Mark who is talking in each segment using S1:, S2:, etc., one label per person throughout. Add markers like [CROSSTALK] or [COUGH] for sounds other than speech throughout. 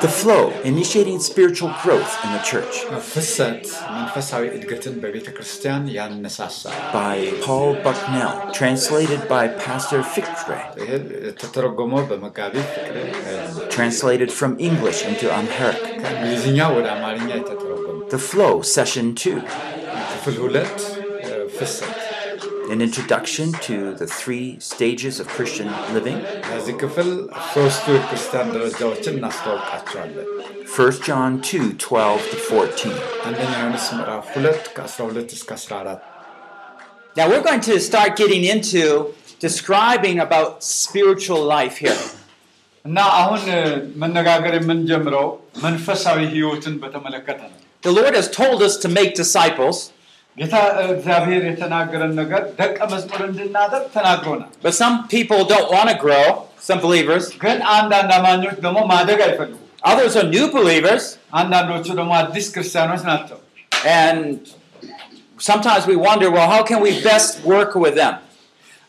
S1: The flow, initiating spiritual growth in the church. By Paul Bucknell, translated by Pastor Fikre. Translated from English into Amharic. The flow, session two an introduction to the three stages of Christian living.
S2: በዚህ ክፍል ሶስቱ የክርስቲያን ደረጃዎችን እናስተዋውቃቸዋለን።
S1: 1 John 2 12 to 14.
S2: አንደኛ ዮሐንስ ምዕራፍ ሁለት ከ12 እስከ 14
S3: Now we're going to start getting into describing about spiritual life here.
S2: እና አሁን እ፣ መነጋገር የምንጀምረው መንፈሳዊ ህይወትን በተመለከተ ነው።
S3: The Lord has told us to make disciples,
S2: ጌታ እግዚአብሔር የተናገረን ነገር ደቀ መዝሙር እንድናደርግ ተናግሮናል።
S3: but some people don't want to grow, some believers.
S2: ግን አንዳንድ አማኞች ደግሞ ማደግ አይፈልጉም።
S3: Others are new believers,
S2: አንዳንዶቹ ደግሞ አዲስ ክርስቲያኖች ናቸው።
S3: and sometimes we wonder, well, how can we best work with them?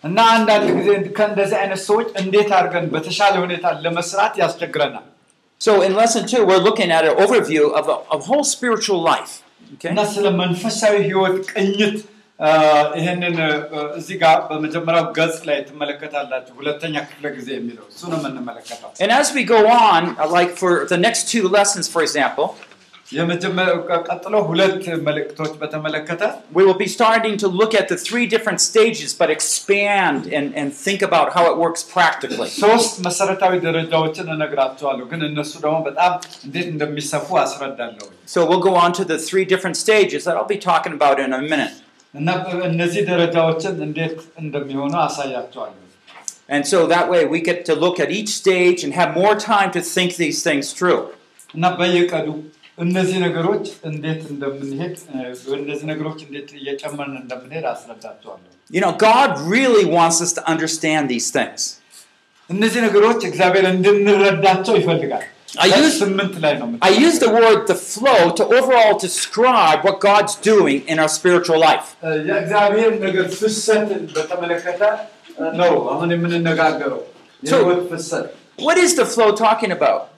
S2: እና አንዳንድ ጊዜ ከእንደዚህ አይነት ሰዎች እንዴት አድርገን በተሻለ ሁኔታ ለመስራት ያስቸግረናል።
S3: So in lesson two, we're looking at an overview of a, of whole spiritual life. Okay?
S2: እና ስለ መንፈሳዊ ህይወት ቅኝት አ፣ ይህንን አ፣ እዚህ ጋር በመጀመሪያው ገጽ ላይ ትመለከታላችሁ። ሁለተኛ ክፍለ ጊዜ የሚለው እሱ ነው የምንመለከተው።
S3: And as we go on, uh, like for the next two lessons, for example,
S2: የመጀመሪያው ቀጥሎ ሁለት መልእክቶች በተመለከተ
S3: we will be starting to look at the three different stages, but expand and, and think about how it works practically.
S2: ሶስት መሰረታዊ ደረጃዎችን እነግራቸዋለሁ፣ ግን እነሱ ደግሞ በጣም እንዴት እንደሚሰፉ አስረዳለሁ።
S3: So we'll go on to the three different stages that I'll be talking about in a minute. And so that way we get to look at each stage and have more time to think these things through. You know, God really wants us to understand these things. I use, I use the word the flow to overall describe what God's doing in our spiritual life.
S2: So,
S3: what is the flow talking about?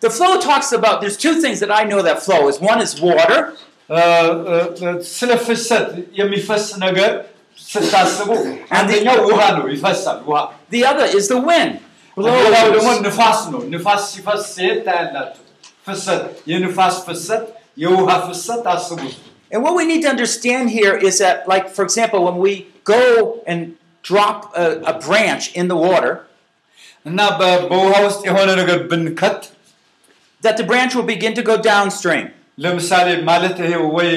S3: The flow talks about there's two things that I know that flow is. One is water
S2: እ፣ እ፣ እ፣ ስለ ፍሰት የሚፈስ ነገር ስታስቡ አንደኛው ውሃ ነው፣ ይፈሳል ውሃ።
S3: the other is the wind.
S2: ሌላው ደግሞ
S3: Blows.
S2: ንፋስ ነው። ንፋስ ሲፈስ ሲሄድ ታያላችሁ። ፍሰት፣ የንፋስ ፍሰት፣ የውሃ ፍሰት አስቡ።
S3: And what we need to understand here is that, like, for example, when we go and drop a, a branch in the water,
S2: እና በ- በውሃ ውስጥ የሆነ ነገር ብንከት
S3: that the branch will begin to go downstream.
S2: ለምሳሌ ማለት ይሄ ወይ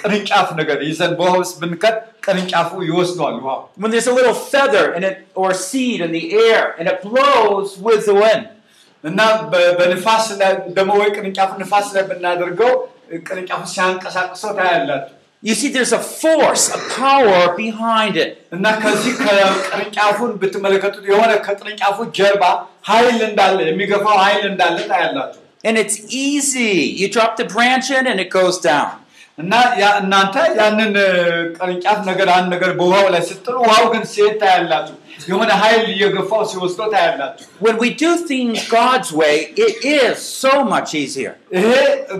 S2: ቅርንጫፍ ነገር ይዘን በውሃ ውስጥ ብንከት ቅርንጫፉ ይወስደዋል ውሃ
S3: When there's a little feather in it or seed in the air and it blows with the wind.
S2: እና በ- በንፋስ ላይ ደግሞ ወይ ቅርንጫፉ ንፋስ ላይ ብናደርገው ቅርንጫፉ ሲያንቀሳቅሰው ታያላችሁ።
S3: You see, there's a force, a power behind it.
S2: እና ከዚህ ከቅርንጫፉን ብትመለከቱት የሆነ ከቅርንጫፉ ጀርባ ኃይል እንዳለ የሚገፋው ኃይል እንዳለ ታያላችሁ።
S3: And it's easy. You drop the branch in and it goes down.
S2: እና ያ እናንተ ያንን እ፣ ቅርንጫፍ ነገር አንድ ነገር በውሃው ላይ ስትጥሉ ውሃው ግን ሲሄድ ታያላችሁ። የሆነ ኃይል እየገፋው ሲወስደው ታያላችሁ።
S3: When we do things God's way, it is so much easier.
S2: ይሄ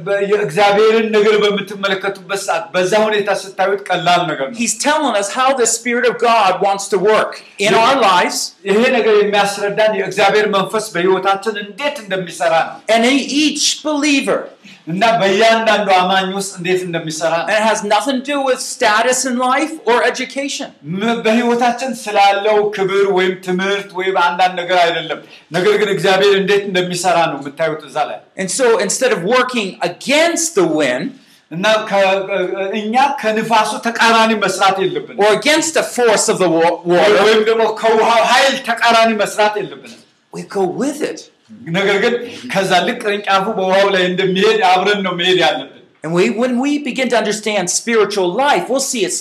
S2: በ- የእግዚአብሔርን ነገር በምትመለከቱበት ሰዓት በዛ ሁኔታ ስታዩት ቀላል ነገር ነው።
S3: He's telling us how the Spirit of God wants to work in
S2: Yeah.
S3: our lives
S2: ይሄ ነገር የሚያስረዳን የእግዚአብሔር መንፈስ በሕይወታችን እንዴት እንደሚሰራ ነው
S3: and in each believer.
S2: እና በእያንዳንዱ አማኝ ውስጥ እንዴት እንደሚሰራ
S3: And
S2: ነው።
S3: it has nothing to do with status in life or education.
S2: ም- በሕይወታችን ስላለው ክብር ወይም ትምህርት ወይም አንዳንድ ነገር አይደለም። ነገር ግን እግዚአብሔር እንዴት እንደሚሰራ ነው የምታዩት እዛ ላይ
S3: And so instead of working against the wind
S2: እና ከ- እኛ ከንፋሱ ተቃራኒ መስራት የለብንም
S3: or against the force of the wa- water,
S2: ወይም ደግሞ ከውሃው ኃይል ተቃራኒ መስራት የለብንም።
S3: we go with it.
S2: ነገር ግን ከዛ ልክ ቅርንጫፉ በውሃው ላይ እንደሚሄድ አብረን ነው መሄድ ያለብን።
S3: And we, when we begin to understand spiritual life, we'll see it's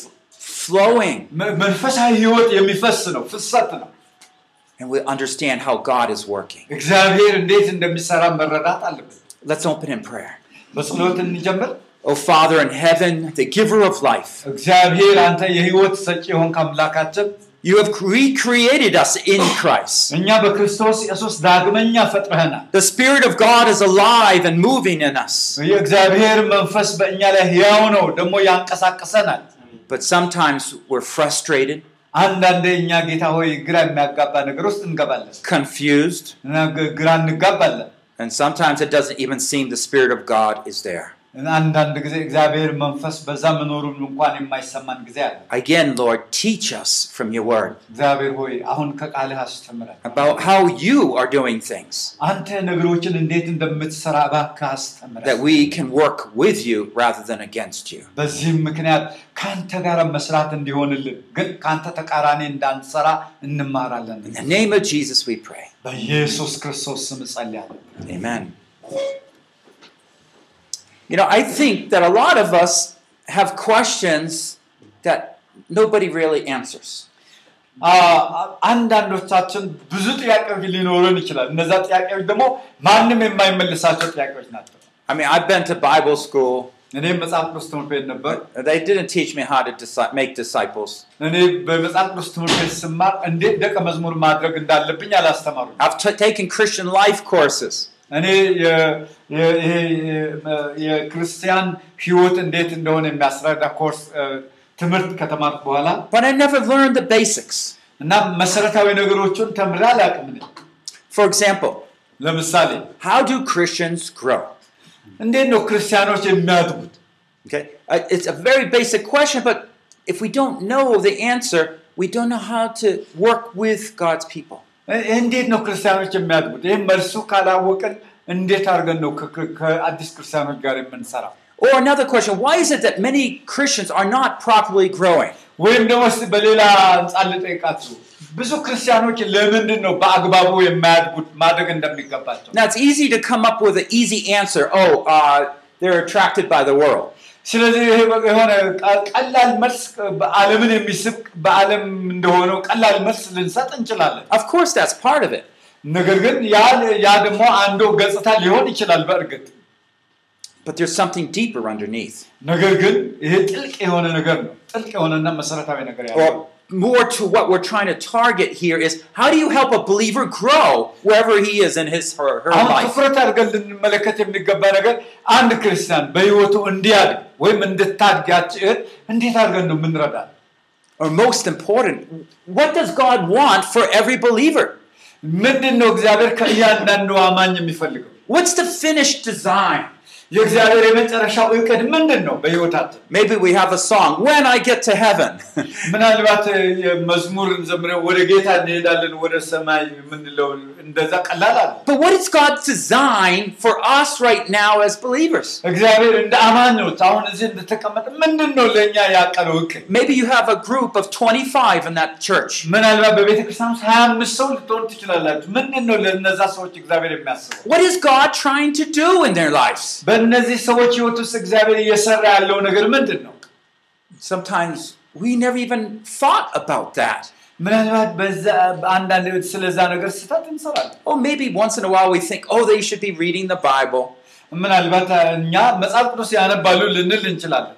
S3: flowing
S2: መ- መንፈሳዊ ህይወት የሚፈስ ነው፣ ፍሰት ነው።
S3: And we understand how God is working. Let's open in prayer.
S2: O
S3: oh, Father in heaven, the giver of life. You have recreated us in Christ. The Spirit of God is alive and moving in us. But sometimes we're frustrated.
S2: አንዳንዴ እኛ ጌታ ሆይ ግራ የሚያጋባ ነገር ውስጥ እንገባለን
S3: confused,
S2: እና ግ- ግራ እንጋባለን።
S3: and sometimes it doesn't even seem the Spirit of God is there.
S2: እና አንዳንድ ጊዜ እግዚአብሔር መንፈስ በዛ መኖሩን እንኳን የማይሰማን ጊዜ አለ።
S3: Again, Lord, teach us from your word
S2: እግዚአብሔር ሆይ አሁን ከቃልህ አስተምረን፣
S3: about how you are doing things,
S2: አንተ ነገሮችን እንዴት እንደምትሰራ እባክህ አስተምረን።
S3: that we can work with you rather than against you.
S2: በዚህም ምክንያት ከአንተ ጋር መስራት እንዲሆንልን ግን ከአንተ ተቃራኒ እንዳንሰራ እንማራለን።
S3: In the name of Jesus, we pray.
S2: በኢየሱስ ክርስቶስ ስም እጸልያለሁ።
S3: Amen. You know, I think that a lot of us have questions that nobody really answers.
S2: አ- አንዳንዶቻችን ብዙ ጥያቄዎች ሊኖሩን ይችላል። እነዛ ጥያቄዎች ደግሞ ማንም የማይመልሳቸው ጥያቄዎች ናቸው።
S3: I mean, I've been to Bible school.
S2: እኔም መጽሐፍ ቅዱስ ትምህርት ቤት ነበር።
S3: but They didn't teach me how to disi- make disciples.
S2: እኔ በመጽሐፍ ቅዱስ ትምህርት ቤት ስማር እንዴት ደቀ መዝሙር ማድረግ እንዳለብኝ አላስተማሩኝ።
S3: I've t- taken Christian life courses.
S2: እኔ የ- የ- ይሄ የ- የክርስቲያን ሕይወት እንዴት እንደሆነ የሚያስረዳ ኮርስ እ፣ ትምህርት ከተማርኩ በኋላ
S3: But I never learned the basics.
S2: እና መሰረታዊ ነገሮችን ተምሬ አላውቅም። እኔ
S3: For example,
S2: ለምሳሌ
S3: how do Christians grow?
S2: እንዴት ነው ክርስቲያኖች የሚያድጉት?
S3: Okay, uh, it's a very basic question, but if we don't know the answer, we don't know how to work with God's people.
S2: እ- እንዴት ነው ክርስቲያኖች የሚያድጉት? ይህም መልሱ ካላወቅን እንዴት አድርገን ነው ከ- ከአዲስ ክርስቲያኖች ጋር የምንሰራው?
S3: Or another question, why is it that many Christians are not properly growing?
S2: ወይም ደግሞ እስቲ በሌላ አንጻር ልጠይቃችሁ፣ ብዙ ክርስቲያኖች ለምንድን ነው በአግባቡ የማያድጉት ማድረግ እንደሚገባቸው?
S3: Now, it's easy to come up with an easy answer. Oh, uh, they're attracted by the world.
S2: ስለዚህ ይሄ የሆነ ቀላል መልስ በዓለምን የሚስብ በዓለም እንደሆነው ቀላል መልስ ልንሰጥ እንችላለን።
S3: Of course, that's part of it.
S2: ነገር ግን ያ ያ ደግሞ አንዱ ገጽታ ሊሆን ይችላል በእርግጥ
S3: But there's something deeper underneath.
S2: ነገር ግን ይሄ ጥልቅ የሆነ ነገር ነው። ጥልቅ የሆነና መሰረታዊ ነገር ያለው
S3: more to what we're trying to target here is how do you help a believer grow wherever he is in his or her
S2: አሁን
S3: life?
S2: ትኩረት አድርገን ልንመለከት የሚገባ ነገር አንድ ክርስቲያን በህይወቱ እንዲያድግ ወይም እንድታድግ ያች እህት እንዴት አድርገን ነው የምንረዳት?
S3: Or most important, what does God want for every believer?
S2: ምንድን ነው እግዚአብሔር ከእያንዳንዱ አማኝ የሚፈልገው?
S3: What's the finished design?
S2: የእግዚአብሔር የመጨረሻው እቅድ ምንድን ነው በህይወታችን?
S3: Maybe we have a song, When I Get to Heaven.
S2: ምናልባት መዝሙር እንዘምረን ወደ ጌታ እንሄዳለን ወደ ሰማይ የምንለው እንደዛ ቀላል አለ።
S3: but what is God's design for us right now as believers?
S2: እግዚአብሔር እንደ አማኞች አሁን እዚህ እንደተቀመጠ ምንድን ነው ለእኛ ያቀረው እቅድ?
S3: Maybe you have a group of 25 in that church.
S2: ምናልባት በቤተ ክርስቲያን ውስጥ ሀያ አምስት ሰው ልትሆን ትችላላችሁ። ምንድን ነው ለእነዛ ሰዎች እግዚአብሔር የሚያስበው?
S3: What is God trying to do in their lives?
S2: በእነዚህ ሰዎች ህይወት ውስጥ እግዚአብሔር እየሰራ ያለው ነገር ምንድን ነው?
S3: Sometimes we never even thought about that.
S2: ምናልባት በዛ አንዳንድ ስለዛ ነገር ስህተት እንሰራለን።
S3: Or maybe once in a while we think, oh, they should be reading the Bible.
S2: ምናልባት እኛ መጽሐፍ ቅዱስ ያነባሉ ልንል እንችላለን።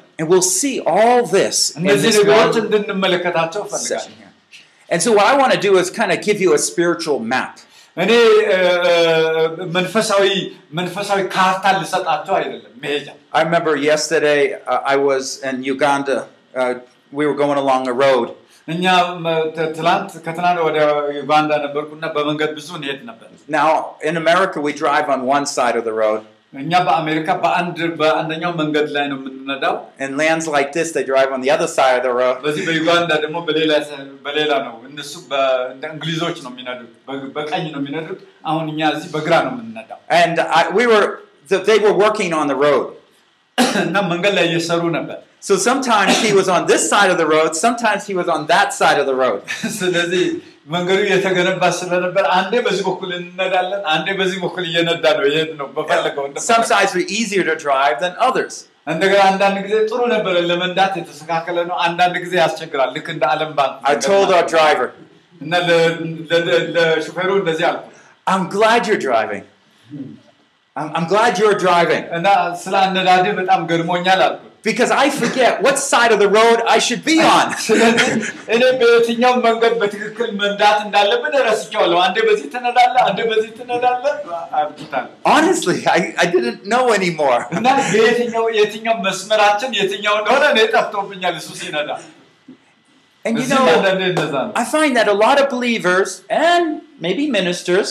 S3: And we'll see all this in
S2: እነዚህ
S3: this
S2: ነገሮች
S3: one
S2: እንድንመለከታቸው
S3: session
S2: ፈልጋለሁ።
S3: here. And so, what I want to do is kind of give you a spiritual map.
S2: እኔ እ፣ እ፣ መንፈሳዊ መንፈሳዊ ካርታ ልሰጣቸው አይደለም መሄጃ
S3: I remember yesterday uh, I was in Uganda. Uh, we were going along a road,
S2: እኛ መ- ት- ትላንት ከትናንት ወደ ዩጋንዳ ነበርኩና በመንገድ ብዙ እንሄድ ነበር።
S3: Now, in America, we drive on one side of the road.
S2: እኛ በአሜሪካ በአንድ በአንደኛው መንገድ ላይ ነው የምንነዳው።
S3: In lands like this, they drive on the other side of the road.
S2: በዚህ በዩጋንዳ ደግሞ በሌላ በሌላ ነው። እነሱ በ- እንደ እንግሊዞች ነው የሚነዱት፣ በ- በቀኝ ነው የሚነዱት። አሁን እኛ እዚህ በግራ ነው የምንነዳው
S3: And I, we were, th- they were working on the road. [CLEARS THROAT]
S2: እና መንገድ ላይ እየሰሩ ነበር።
S3: So sometimes he was on this side of the road, sometimes he was on that side of the road. [LAUGHS]
S2: ስለዚህ መንገዱ እየተገነባ ስለነበር አንዴ በዚህ በኩል እንነዳለን፣ አንዴ በዚህ በኩል እየነዳ ነው ይሄድ ነው በፈለገው
S3: Some
S2: እንደፈለገ።
S3: sides were easier to drive than others.
S2: እንደገና አንዳንድ ጊዜ ጥሩ ነበረ ለመንዳት የተስተካከለ ነው። አንዳንድ ጊዜ ያስቸግራል። ልክ እንደ ዓለም ባንክ
S3: I told our driver,
S2: እና ለ- ለ- ለሹፌሩ እንደዚህ አልኩ
S3: I'm glad you're driving. I'm, I'm glad you're driving
S2: እና ስለ አነዳድህ በጣም ገርሞኛል አልኩ።
S3: because I forget what side of the road I should be on. [LAUGHS]
S2: ስለዚህ እኔ በየትኛው መንገድ በትክክል መንዳት እንዳለብን ረስቼዋለሁ። አንዴ በዚህ ትነዳለህ፣ አንዴ በዚህ ትነዳለህ አልኩታለሁ።
S3: Honestly, I, I didn't know anymore.
S2: እና በየትኛው የትኛው መስመራችን የትኛው እንደሆነ እኔ ጠፍቶብኛል እሱ ሲነዳ።
S3: And you
S2: እዚህም
S3: know,
S2: አንዳንዴ እንደዛ ነው።
S3: I find that a lot of believers and maybe ministers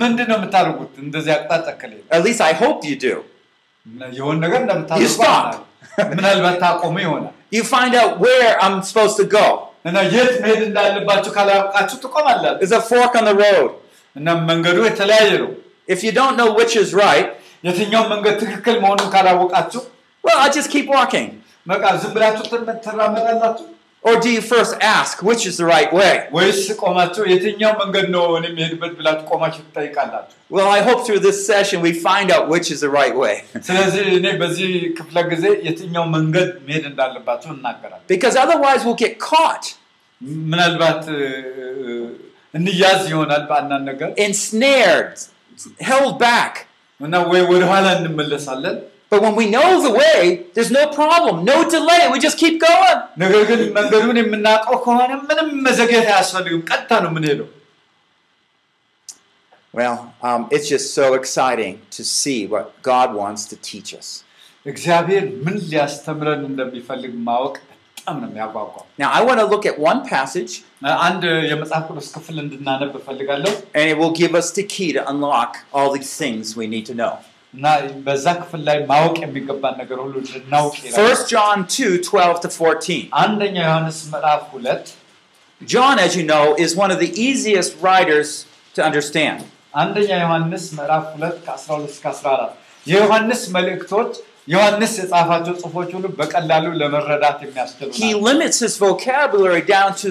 S2: ምንድን ነው የምታደርጉት? እንደዚህ አቅጣጫ ከሌለ
S3: At least I hope you do.
S2: የሆነ ነገር
S3: You
S2: እንደምታደርጉ
S3: stop.
S2: አምናለሁ። ምናልባት ታቆሙ ይሆናል
S3: You find out where I'm supposed to go.
S2: እና የት መሄድ እንዳለባችሁ ካላወቃችሁ ትቆማላችሁ።
S3: There's a fork on the road.
S2: እና መንገዱ የተለያየ ነው።
S3: If you don't know which is right,
S2: የትኛው መንገድ ትክክል መሆኑን ካላወቃችሁ
S3: well, I just keep walking.
S2: በቃ ዝም ብላችሁ ትር- ትራመዳላችሁ
S3: or do you first ask which is the right way? Well, I hope through this session we find out which is the right way. because otherwise we'll get caught. Ensnared, held back.
S2: እና ወይ ወደኋላ እንመለሳለን።
S3: But when we know the way, there's no problem, no delay. We just keep going.
S2: ነገር ግን መንገዱን የምናውቀው ከሆነ ምንም መዘግየት አያስፈልግም። ቀጥታ ነው የምንሄደው።
S3: Well, um, it's just so exciting to see what God wants to teach us.
S2: እግዚአብሔር ምን ሊያስተምረን እንደሚፈልግ ማወቅ በጣም ነው የሚያጓጓው።
S3: Now, I want to look at one passage,
S2: አንድ የመጽሐፍ ቅዱስ ክፍል እንድናነብ እፈልጋለሁ
S3: and it will give us the key to unlock all these things we need to know.
S2: እና በዛ ክፍል ላይ ማወቅ የሚገባን ነገር ሁሉ እንድናውቅ ይላል።
S3: 1 John 2 12 to 14.
S2: አንደኛ ዮሐንስ ምዕራፍ ሁለት
S3: John, as you know, is one of the easiest writers to understand.
S2: አንደኛ ዮሐንስ ምዕራፍ ሁለት ከ12 እስከ 14 የዮሐንስ መልእክቶች ዮሐንስ የጻፋቸው ጽሑፎች ሁሉ በቀላሉ ለመረዳት የሚያስችሉ
S3: He
S2: ናቸው።
S3: limits his vocabulary down to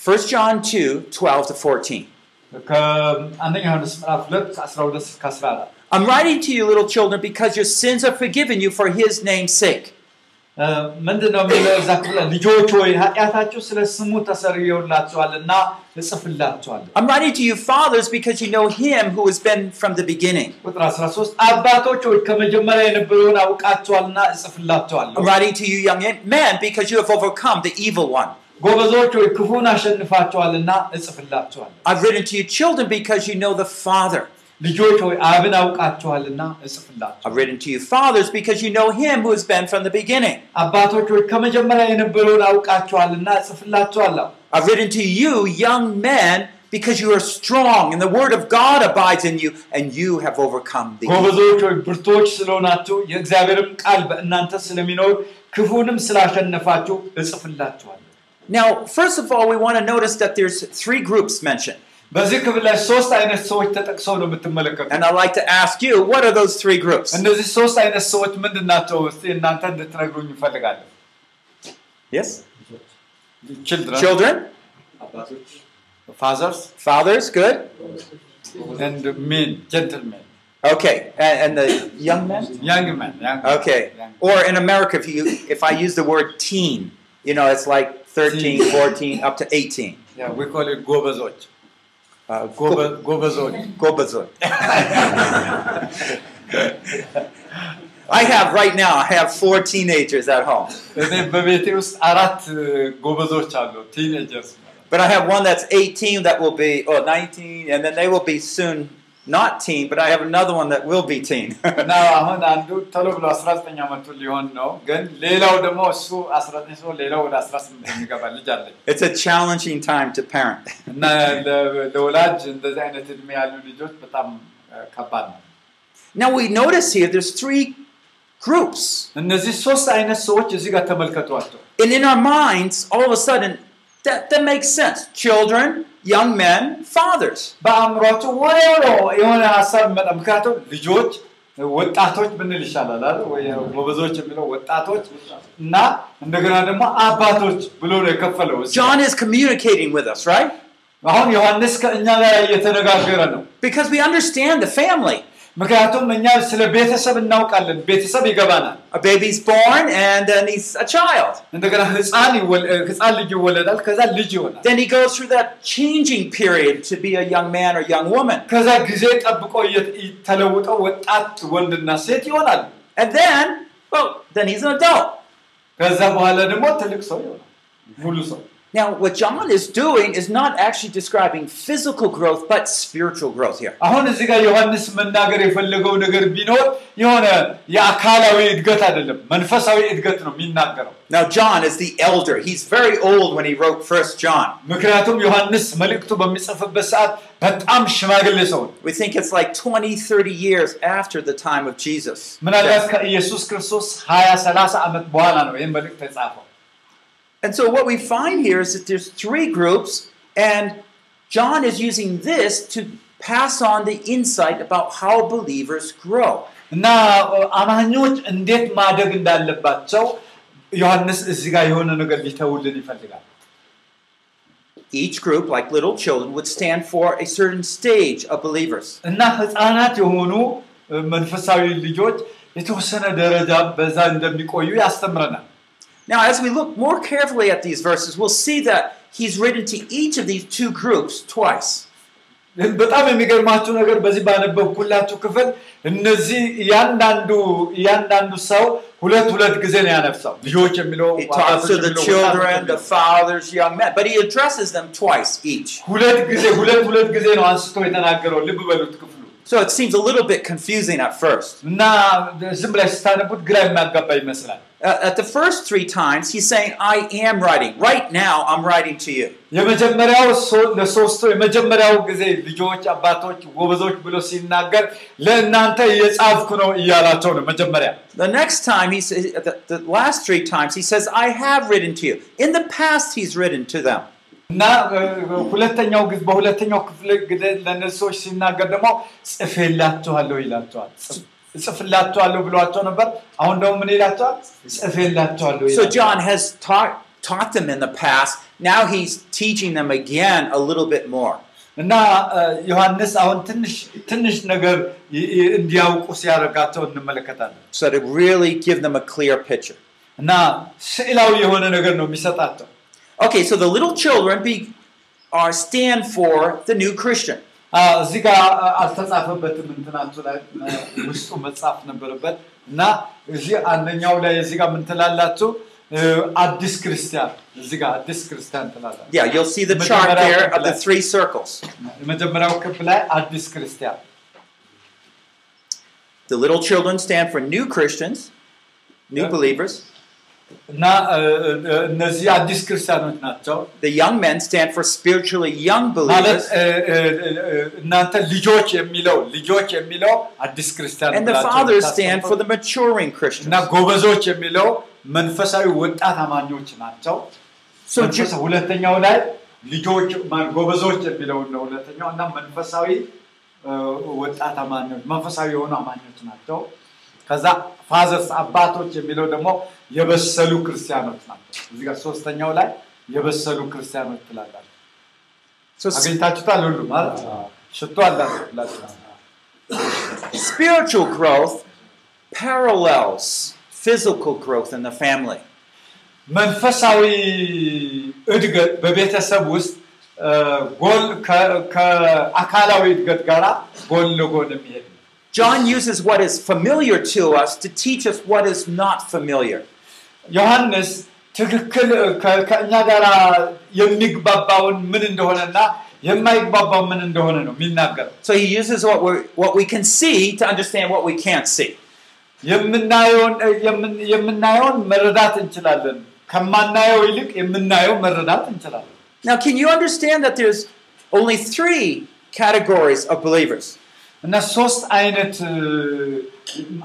S3: 1 John 2 12 to 14.
S2: ከአንደኛ ዮሐንስ ምዕራፍ 2 ከ12 እስከ 14
S3: I'm writing to you, little children, because your sins are forgiven you for his name's sake.
S2: እ፣ ምንድን ነው የሚለው እዛ ክፍል ላይ? ልጆች ሆይ ኃጢአታችሁ ስለ ስሙ ተሰርየውላችኋልና እጽፍላችኋለሁ።
S3: I'm writing to you, fathers, because you know him who has been from the beginning.
S2: ቁጥር 13 አባቶች ሆይ ከመጀመሪያ የነበረውን አውቃችኋልና እጽፍላችኋለሁ።
S3: I'm writing to you, young men, because you have overcome the evil one.
S2: ጎበዞች ሆይ ክፉን አሸንፋችኋልና እጽፍላችኋለሁ።
S3: I've written to you, children, because you know the Father.
S2: ልጆች ሆይ አብን አውቃችኋልና እጽፍላችኋለሁ።
S3: I've written to you, fathers, because you know him who has been from the beginning.
S2: አባቶች ሆይ ከመጀመሪያ የነበረውን አውቃችኋልና እጽፍላችኋለሁ።
S3: I've written to you, young men, because you are strong, and the word of God abides in you, and you have overcome the evil.
S2: ጎበዞች ሆይ ብርቶች ስለሆናችሁ የእግዚአብሔርም ቃል በእናንተ ስለሚኖር ክፉንም ስላሸነፋችሁ እጽፍላችኋለሁ።
S3: Now, first of all, we want to notice that there's three groups mentioned.
S2: በዚህ ክፍል ላይ ሶስት አይነት ሰዎች ተጠቅሰው ነው የምትመለከቱት።
S3: And I'd like to ask you, what are those three groups?
S2: እነዚህ ሶስት አይነት ሰዎች ምንድን ናቸው? እስቲ እናንተ እንድትነግሩኝ እፈልጋለሁ።
S3: Yes?
S2: ችልድረን
S3: Children,
S2: ፋዘርስ
S3: fathers, good.
S2: ኤንድ ሜን ጀንትልሜን
S3: Okay, and, and the young men?
S2: ያንግ መን
S3: Okay. Or in America, if you if I use the word teen, you know, it's like 13, 14, up to 18.
S2: Yeah, we call
S3: it
S2: gobazot. Uh,
S3: gobazot. Gobazot. I have right now, I have four teenagers at home. but I have one that's 18 that will be, or 19, and then they will be soon not teen. But I have another one that will be teen. [LAUGHS]
S2: እና አሁን አንዱ ቶሎ ብሎ 19 ዓመቱ ሊሆን ነው ግን ሌላው ደግሞ እሱ 19 ሰው ሌላው ወደ 18 የሚገባ ልጅ አለኝ
S3: it's a challenging time to parent. [LAUGHS]
S2: እና ለ- ለወላጅ እንደዚህ አይነት እድሜ ያሉ ልጆች በጣም እ, ከባድ ነው
S3: Now we notice here there's three groups,
S2: እነዚህ ሶስት አይነት ሰዎች እዚህ ጋር ተመልከቷቸው
S3: and in our minds, all of a sudden, that that makes sense. Children, young men, fathers.
S2: በአእምሯቸው ወዲያው የሆነ ሀሳብ ይመጣ ምክንያቱም ልጆች ወጣቶች ብንል ይሻላል አይደል? ወይ ጎበዞች የሚለው ወጣቶች እና እንደገና ደግሞ አባቶች ብሎ ነው የከፈለው እዚህ ጋር።
S3: John is communicating with us, right?
S2: አሁን ዮሐንስ ከእኛ ጋር እየተነጋገረ ነው
S3: Because we understand the family.
S2: ምክንያቱም እኛ ስለ ቤተሰብ እናውቃለን ቤተሰብ ይገባናል
S3: A baby's born and then he's a child.
S2: እንደገና ህፃን ይወል- እ፣ ህፃን ልጅ ይወለዳል ከዛ ልጅ ይሆናል
S3: Then he goes through that changing period to be a young man or young woman.
S2: ከዛ ጊዜ ጠብቆ እየ- ተለውጠው ወጣት ወንድና ሴት ይሆናል
S3: And then, well, then he's an adult.
S2: ከዛ በኋላ ደግሞ ትልቅ ሰው ይሆናል ሙሉ ሰው
S3: Now, what John is doing is not actually describing physical growth, but spiritual growth here.
S2: አሁን እዚህ ጋር ዮሐንስ መናገር የፈለገው ነገር ቢኖር የሆነ የአካላዊ እድገት አይደለም መንፈሳዊ እድገት ነው የሚናገረው
S3: Now, John is the elder. He's very old when he wrote First John.
S2: ምክንያቱም ዮሐንስ መልእክቱ በሚጽፍበት ሰዓት በጣም ሽማግሌ ሰው ነው
S3: We think it's like 20, 30 years after the time of Jesus.
S2: ምናልባት ከኢየሱስ ክርስቶስ 20 30 ዓመት በኋላ ነው ይህን መልእክት የጻፈው
S3: And so what we find here is that there's three groups, and John is using this to pass on the insight about how believers grow.
S2: እና አማኞች እንዴት ማደግ እንዳለባቸው ዮሐንስ እዚህ ጋር የሆነ ነገር ሊተውልን ይፈልጋል
S3: Each group, like little children, would stand for a certain stage of believers.
S2: እና ህፃናት የሆኑ እ፣ መንፈሳዊ ልጆች የተወሰነ ደረጃ በዛ እንደሚቆዩ ያስተምረናል
S3: Now, as we look more carefully at these verses, we'll see that he's written to each of these two groups twice.
S2: በጣም የሚገርማችሁ ነገር በዚህ ባነበብኩላችሁ ክፍል እነዚህ እያንዳንዱ እያንዳንዱ ሰው ሁለት ሁለት ጊዜ ነው ያነሳው ልጆች የሚለው
S3: He talks to the
S2: የሚለው
S3: children,
S2: ወጣቶች
S3: the
S2: የሚለው።
S3: fathers, young men, but he addresses them twice each.
S2: ሁለት ጊዜ ሁለት ሁለት ጊዜ ነው አንስቶ የተናገረው ልብ በሉት ክፍሉ
S3: So it seems a little bit confusing at first.
S2: እና ዝም ላይ ስታነቡት ግራ የሚያጋባ ይመስላል
S3: Uh, at the first three times, he's saying, I am writing. Right now, I'm writing to you.
S2: የመጀመሪያው ሶ- ለሶስቱ የመጀመሪያው ጊዜ ልጆች አባቶች ጎበዞች ብሎ ሲናገር ለእናንተ የጻፍኩ ነው እያላቸው ነው መጀመሪያ
S3: The next time, he says, the, the last three times, he says, I have written to you. In the past, he's written to them.
S2: እና እ, ሁለተኛው ጊዜ በሁለተኛው ክፍል ጊዜ ለእነዚህ ሰዎች ሲናገር ደግሞ ጽፌላችኋለሁ ይላቸዋል ጽ- ጽፍላችኋለሁ ብሏቸው ነበር አሁን ደግሞ ምን ይላቸዋል ጽፌላችኋለሁ
S3: So
S2: ይላቸዋል።
S3: John has taught, taught them in the past. Now he's teaching them again a little bit more.
S2: እና እ, ዮሐንስ አሁን ትንሽ ትንሽ ነገር ይ- ይ- እንዲያውቁ ሲያደርጋቸው እንመለከታለን
S3: So to really give them a clear picture.
S2: እና ስዕላዊ የሆነ ነገር ነው የሚሰጣቸው
S3: Okay, so the little children be, are stand for the new Christian.
S2: አ፣ እዚህ ጋር አ- አልተጻፈበትም እንትናችሁ ላይ እ፣ ውስጡ መጻፍ ነበረበት እና እዚህ አንደኛው ላይ እዚህ ጋር ምን ትላላችሁ እ፣ አዲስ ክርስቲያን እዚህ ጋር አዲስ ክርስቲያን ትላላችሁ
S3: Yeah, you'll see the chart there of the three circles.
S2: የመጀመሪያው ክብ ላይ አዲስ ክርስቲያን
S3: The little children stand for new Christians, new
S2: Yeah.
S3: believers.
S2: እና እ፣ እ፣ እነዚህ አዲስ ክርስቲያኖች ናቸው
S3: The young men stand for spiritually young
S2: ማለት
S3: believers.
S2: እ፣ እ፣ እ፣ እናንተ ልጆች የሚለው ልጆች የሚለው አዲስ ክርስቲያን
S3: And the
S2: ብላችሁ
S3: fathers
S2: የምታስቀምጡት
S3: stand for the maturing
S2: እና
S3: Christians.
S2: ጎበዞች የሚለው መንፈሳዊ ወጣት አማኞች ናቸው
S3: So, Ju-
S2: መንፈሳ- ሁለተኛው ላይ ልጆች ማ- ጎበዞች የሚለውን ነው ሁለተኛው እና መንፈሳዊ እ፣ ወጣት አማኞች መንፈሳዊ የሆኑ አማኞች ናቸው ከዛ ፋዘርስ አባቶች የሚለው ደግሞ የበሰሉ ክርስቲያኖች ናቸው። እዚህ ጋር ሶስተኛው ላይ የበሰሉ ክርስቲያኖች ትላላችሁ። አገኝታችሁታል ሁሉ ማለት ሽቶ አላችሁ
S3: spiritual growth parallels physical growth in the family.
S2: መንፈሳዊ እድገት በቤተሰብ ውስጥ ከአካላዊ እድገት ጋር ጎን ለጎን የሚሄድ
S3: John uses what is familiar to us to teach us what is not familiar.
S2: ዮሐንስ ትክክል ከ- ከእኛ ጋር የሚግባባውን ምን እንደሆነና የማይግባባው ምን እንደሆነ ነው የሚናገረው።
S3: So he uses what, we what we can see to understand what we can't see.
S2: የምናየውን የምን- የምናየውን መረዳት እንችላለን። ከማናየው ይልቅ የምናየው መረዳት እንችላለን።
S3: Now, can you understand that there's only three categories of believers?
S2: እና ሶስት አይነት እ፣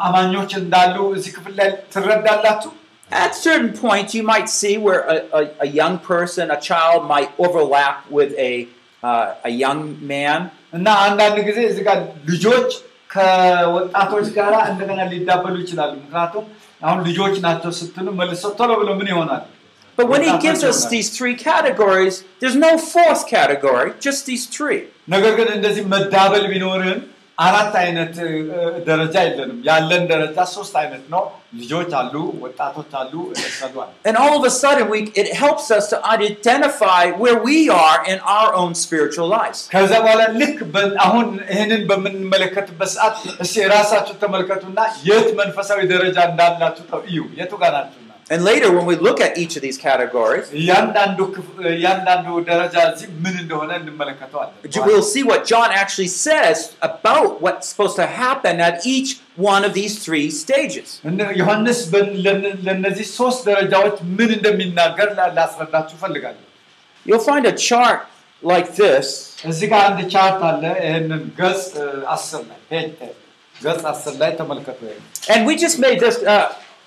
S2: አማኞች እንዳሉ እዚህ ክፍል ላይ ትረዳላችሁ።
S3: At certain points, you might see where a, a, a young person, a child, might overlap with a, uh, a young man.
S2: እና አንዳንድ ጊዜ እዚህ ጋር ልጆች ከወጣቶች ጋር እንደገና ሊዳበሉ ይችላሉ። ምክንያቱም አሁን ልጆች ናቸው ስትሉ መልሰው ቶሎ ብሎ ምን ይሆናል?
S3: But when he
S2: ወጣቶች
S3: gives us
S2: ይሆናሉ።
S3: these three categories, there's no fourth category, just these three.
S2: ነገር ግን እንደዚህ መዳበል ቢኖርም አራት አይነት ደረጃ የለንም። ያለን ደረጃ ሶስት አይነት ነው። ልጆች አሉ፣ ወጣቶች አሉ፣ የበሰሉ አሉ።
S3: And all of a sudden, we, it helps us to identify where we are in our own spiritual lives.
S2: ከዛ በኋላ ልክ አሁን ይህንን በምንመለከትበት ሰዓት እስቲ ራሳችሁ ተመልከቱና የት መንፈሳዊ ደረጃ እንዳላችሁ እዩ። የቱ ጋር ናችሁና
S3: And later, when we look at each of these categories, we'll see what John actually says about what's supposed to happen at each one of these three stages. You'll find a chart like this. And we just made this. Uh,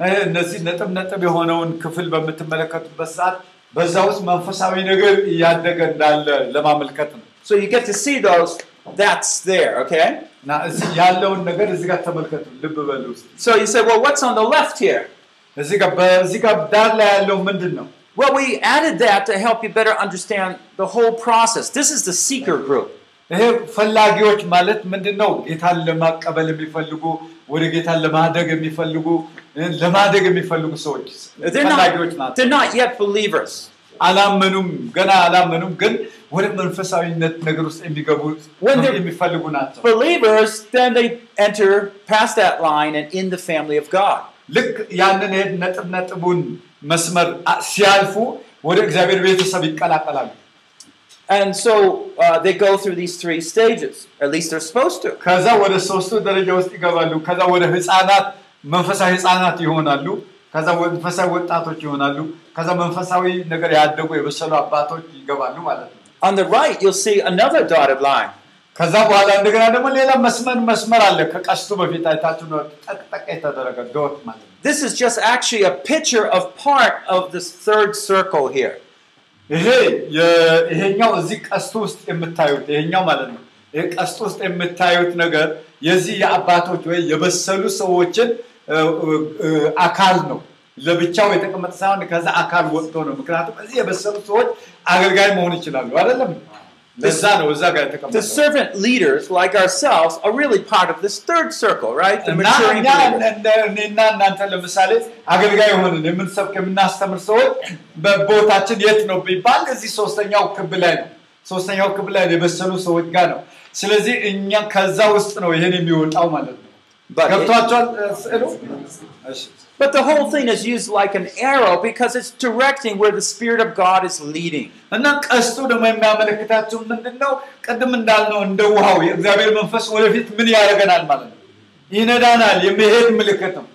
S2: ይሄ እነዚህ ነጥብ ነጥብ የሆነውን ክፍል በምትመለከቱበት ሰዓት በዛ ውስጥ መንፈሳዊ ነገር እያደገ እንዳለ ለማመልከት ነው
S3: So you get to see those, that's there, okay?
S2: እና እዚህ ያለውን ነገር እዚህ ጋር ተመልከቱ፣ ልብ በሉ ውስጥ
S3: So you say, well, what's on the left here?
S2: እዚህ ጋር በዚህ ጋር ዳር ላይ ያለው ምንድን ነው?
S3: Well, we added that to help you better understand the whole process. This is the seeker group.
S2: ይሄ ፈላጊዎች ማለት ምንድን ነው? ጌታን ለማቀበል የሚፈልጉ ወደ ጌታን ለማደግ የሚፈልጉ ለማደግ የሚፈልጉ ሰዎች ፈላጊዎች ናቸው።. አላመኑም፣ ገና አላመኑም፣ ግን ወደ መንፈሳዊነት ነገር ውስጥ የሚገቡ የሚፈልጉ ናቸው።
S3: Believers, then they enter past that line and in the family of God.
S2: ልክ ያንን ነጥብ ነጥቡን መስመር ሲያልፉ ወደ እግዚአብሔር ቤተሰብ ይቀላቀላሉ።
S3: And so uh, they go through these three stages. At least they're supposed to.
S2: ከዛ ወደ ሶስቱ ደረጃ ውስጥ ይገባሉ። ከዛ ወደ ህፃናት መንፈሳዊ ህፃናት ይሆናሉ። ከዛ መንፈሳዊ ወጣቶች ይሆናሉ። ከዛ መንፈሳዊ ነገር ያደጉ የበሰሉ አባቶች ይገባሉ ማለት ነው።
S3: On the right, you'll see another dotted line.
S2: ከዛ በኋላ እንደገና ደግሞ ሌላ መስመር መስመር አለ። ከቀስቱ በፊት አይታችሁ ነው ጠቅጠቅ የተደረገ ዶት ማለት ነው።
S3: This is just actually a picture of part of this third circle here.
S2: ይሄ ይሄኛው እዚህ ቀስቱ ውስጥ የምታዩት ይሄኛው ማለት ነው። ይሄ ቀስቱ ውስጥ የምታዩት ነገር የዚህ የአባቶች ወይ የበሰሉ ሰዎችን አካል ነው። ለብቻው የተቀመጠ ሳይሆን ከዛ አካል ወጥቶ ነው። ምክንያቱም እዚህ የበሰሉ ሰዎች አገልጋይ መሆን ይችላሉ አይደለም? ለዛ ነው እዛ ጋር
S3: The
S2: የተቀመጠው።
S3: servant leaders, like ourselves, are really part of this third circle, right? The
S2: እና
S3: maturing
S2: እኛ
S3: believers.
S2: እንደ እኔና እናንተ ለምሳሌ አገልጋይ የሆንን የምንሰብክ የምናስተምር ሰዎች በቦታችን የት ነው ቢባል እዚህ ሶስተኛው ክብ ላይ ነው። ሶስተኛው ክብ ላይ የበሰሉ ሰዎች ጋር ነው። ስለዚህ እኛ ከዛ ውስጥ ነው ይሄን የሚወጣው ማለት ነው።
S3: But,
S2: ገብቷቸዋል እ፣ ስዕሉ? እሺ።
S3: but the whole thing is used like an arrow because it's directing where the Spirit of God is leading.
S2: እና ቀስቱ ደግሞ የሚያመለክታቸው ምንድን ነው? ቅድም እንዳልነው እንደ ውሃው የእግዚአብሔር መንፈስ ወደፊት ምን ያደርገናል ማለት ነው። ይነዳናል። የሚሄድ ምልክት ነው።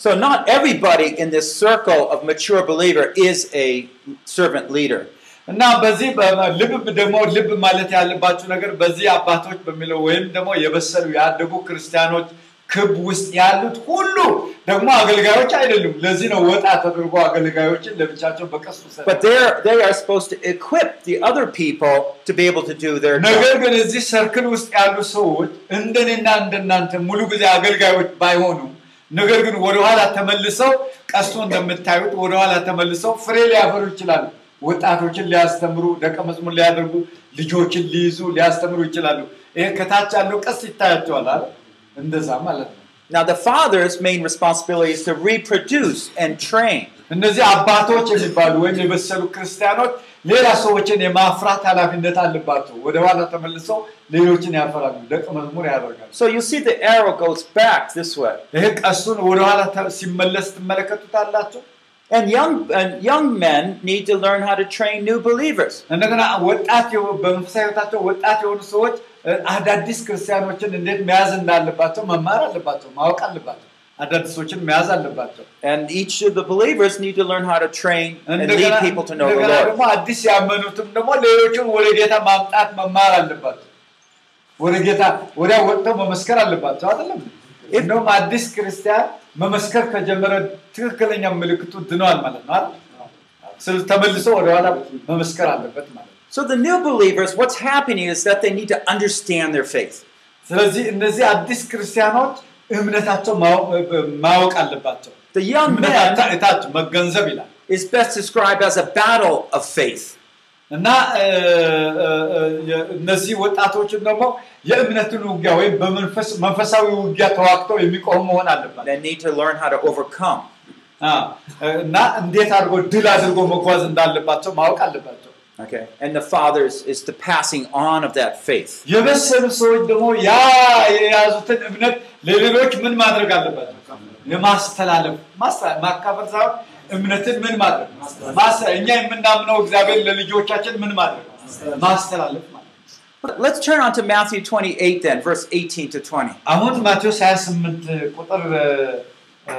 S3: So not everybody in this circle of mature believer is a servant leader.
S2: እና በዚህ በ- ልብ ደግሞ ልብ ማለት ያለባችሁ ነገር በዚህ አባቶች በሚለው ወይም ደግሞ የበሰሉ ያደጉ ክርስቲያኖች ክብ ውስጥ ያሉት ሁሉ ደግሞ አገልጋዮች አይደሉም። ለዚህ ነው ወጣ ተደርጎ አገልጋዮችን ለብቻቸው በቀስቱ
S3: But they are supposed to equip the other people to be able to do their
S2: ነገር
S3: job.
S2: ግን እዚህ ሰርክል ውስጥ ያሉ ሰዎች እንደኔና እንደናንተ ሙሉ ጊዜ አገልጋዮች ባይሆኑም ነገር ግን ወደኋላ ተመልሰው ቀስቶ እንደምታዩት ወደኋላ ተመልሰው ፍሬ ሊያፈሩ ይችላሉ። ወጣቶችን ሊያስተምሩ፣ ደቀ መዝሙር ሊያደርጉ፣ ልጆችን ሊይዙ፣ ሊያስተምሩ ይችላሉ። ይሄ ከታች ያለው ቀስት ይታያቸዋል አይደል? እንደዛ ማለት ነው።
S3: Now, the father's main responsibility is to reproduce and train.
S2: እነዚህ አባቶች የሚባሉ ወይም የበሰሉ ክርስቲያኖች ሌላ ሰዎችን የማፍራት ኃላፊነት አለባቸው። ወደኋላ ተመልሰው ሌሎችን ያፈራሉ፣ ደቀ መዝሙር ያደርጋሉ።
S3: So you see the arrow goes back this way.
S2: ይህ ቀሱን ወደኋላ ተ- ሲመለስ ትመለከቱታላችሁ።
S3: And young, and young men need to learn how to train new believers.
S2: እንደገና ወጣት የሆ- በመንፈሳዊ ሕይወታቸው ወጣት የሆኑ ሰዎች እ፣ አዳዲስ ክርስቲያኖችን እንዴት መያዝ እንዳለባቸው መማር አለባቸው፣ ማወቅ አለባቸው። አዳዲሶችን መያዝ አለባቸው።
S3: And each of the believers need to learn how to train and lead people to know the Lord.
S2: ደግሞ አዲስ ያመኑትም ደግሞ ሌሎችን ወደ ጌታ ማምጣት መማር አለባቸው። ወደ ጌታ ወዲያ ወጥተው መመስከር አለባቸው። አይደለም እንደውም አዲስ ክርስቲያን መመስከር ከጀመረ ትክክለኛ ምልክቱ ድነዋል ማለት ነው? ስለ ተመልሶ ወደኋላ መመስከር አለበት ማለት
S3: So the new believers, what's happening is that they need to understand their faith.
S2: ስለዚህ እነዚህ አዲስ ክርስቲያኖች እምነታቸው ማወቅ- ማወቅ አለባቸው።
S3: The young
S2: እምነት
S3: men
S2: እታች መገንዘብ ይላል
S3: is best described as a battle of faith.
S2: እና እ፣ እ፣ እ፣ የ- እነዚህ ወጣቶችን ደግሞ የእምነትን ውጊያ ወይም በመንፈስ መንፈሳዊ ውጊያ ተዋግተው የሚቆሙ መሆን አለባቸው
S3: They need to learn how to overcome.
S2: አ፣ እና እንዴት አድርጎ ድል አድርጎ መጓዝ እንዳለባቸው ማወቅ አለባቸው።
S3: Okay. And the fathers is the passing on of that faith.
S2: የበሰሉ ሰዎች ደግሞ ያ የያዙትን እምነት ለሌሎች ምን ማድረግ አለባቸው? የማስተላለፍ ማስተላለፍ ማካፈል ሳይሆን እምነትን ምን ማድረግ ማስ- እኛ የምናምነው እግዚአብሔር ለልጆቻችን ምን ማድረግ ማስተላለፍ ማለት ነው።
S3: Let's turn on to Matthew 28 then, verse 18 to 20.
S2: አሁን ማቴዎስ 28 ቁጥር እ፣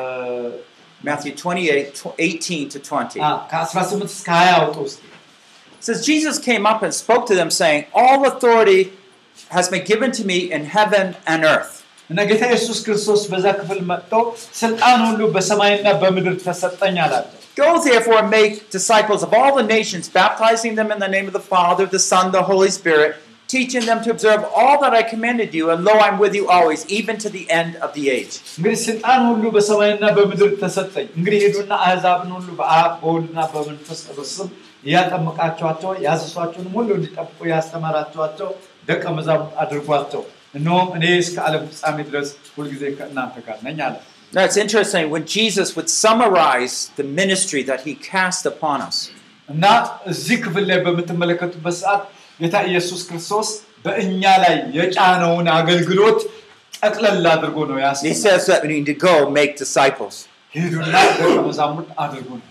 S3: Matthew 28, tw- 18 to 20.
S2: አ፣ ከ18 እስከ 20 አውጡ ውስጥ
S3: It says, Jesus came up and spoke to them, saying, All authority has been given to me in heaven and earth.
S2: እና ጌታ ኢየሱስ ክርስቶስ በዛ ክፍል መጥተው ስልጣን ሁሉ በሰማይና በምድር ተሰጠኝ አላቸው።
S3: Go therefore and make disciples of all the nations, baptizing them in the name of the Father, the Son, the Holy Spirit, teaching them to observe all that I commanded you, and lo, I'm with you always, even to the end of the age.
S2: እንግዲህ ስልጣን ሁሉ በሰማይና በምድር ተሰጠኝ። እንግዲህ ሄዱና አሕዛብን ሁሉ በአብ በወልድና በመንፈስ ቅዱስ ስም እያጠመቃቸዋቸው ያዘሷቸውን ሁሉ እንዲጠብቁ ያስተማራቸዋቸው ደቀ መዛሙርት አድርጓቸው። እነሆም እኔ እስከ ዓለም ፍጻሜ ድረስ ሁልጊዜ ከእናንተ ጋር ነኝ አለ።
S3: Now it's interesting when Jesus would summarize the ministry that he cast upon us.
S2: እና እዚህ ክፍል ላይ በምትመለከቱበት ሰዓት ጌታ ኢየሱስ ክርስቶስ በእኛ ላይ የጫነውን አገልግሎት ጠቅለል አድርጎ ነው ያስ
S3: He says that we need to go make disciples.
S2: ሄዱና ደቀ መዛሙርት አድርጉ ነው።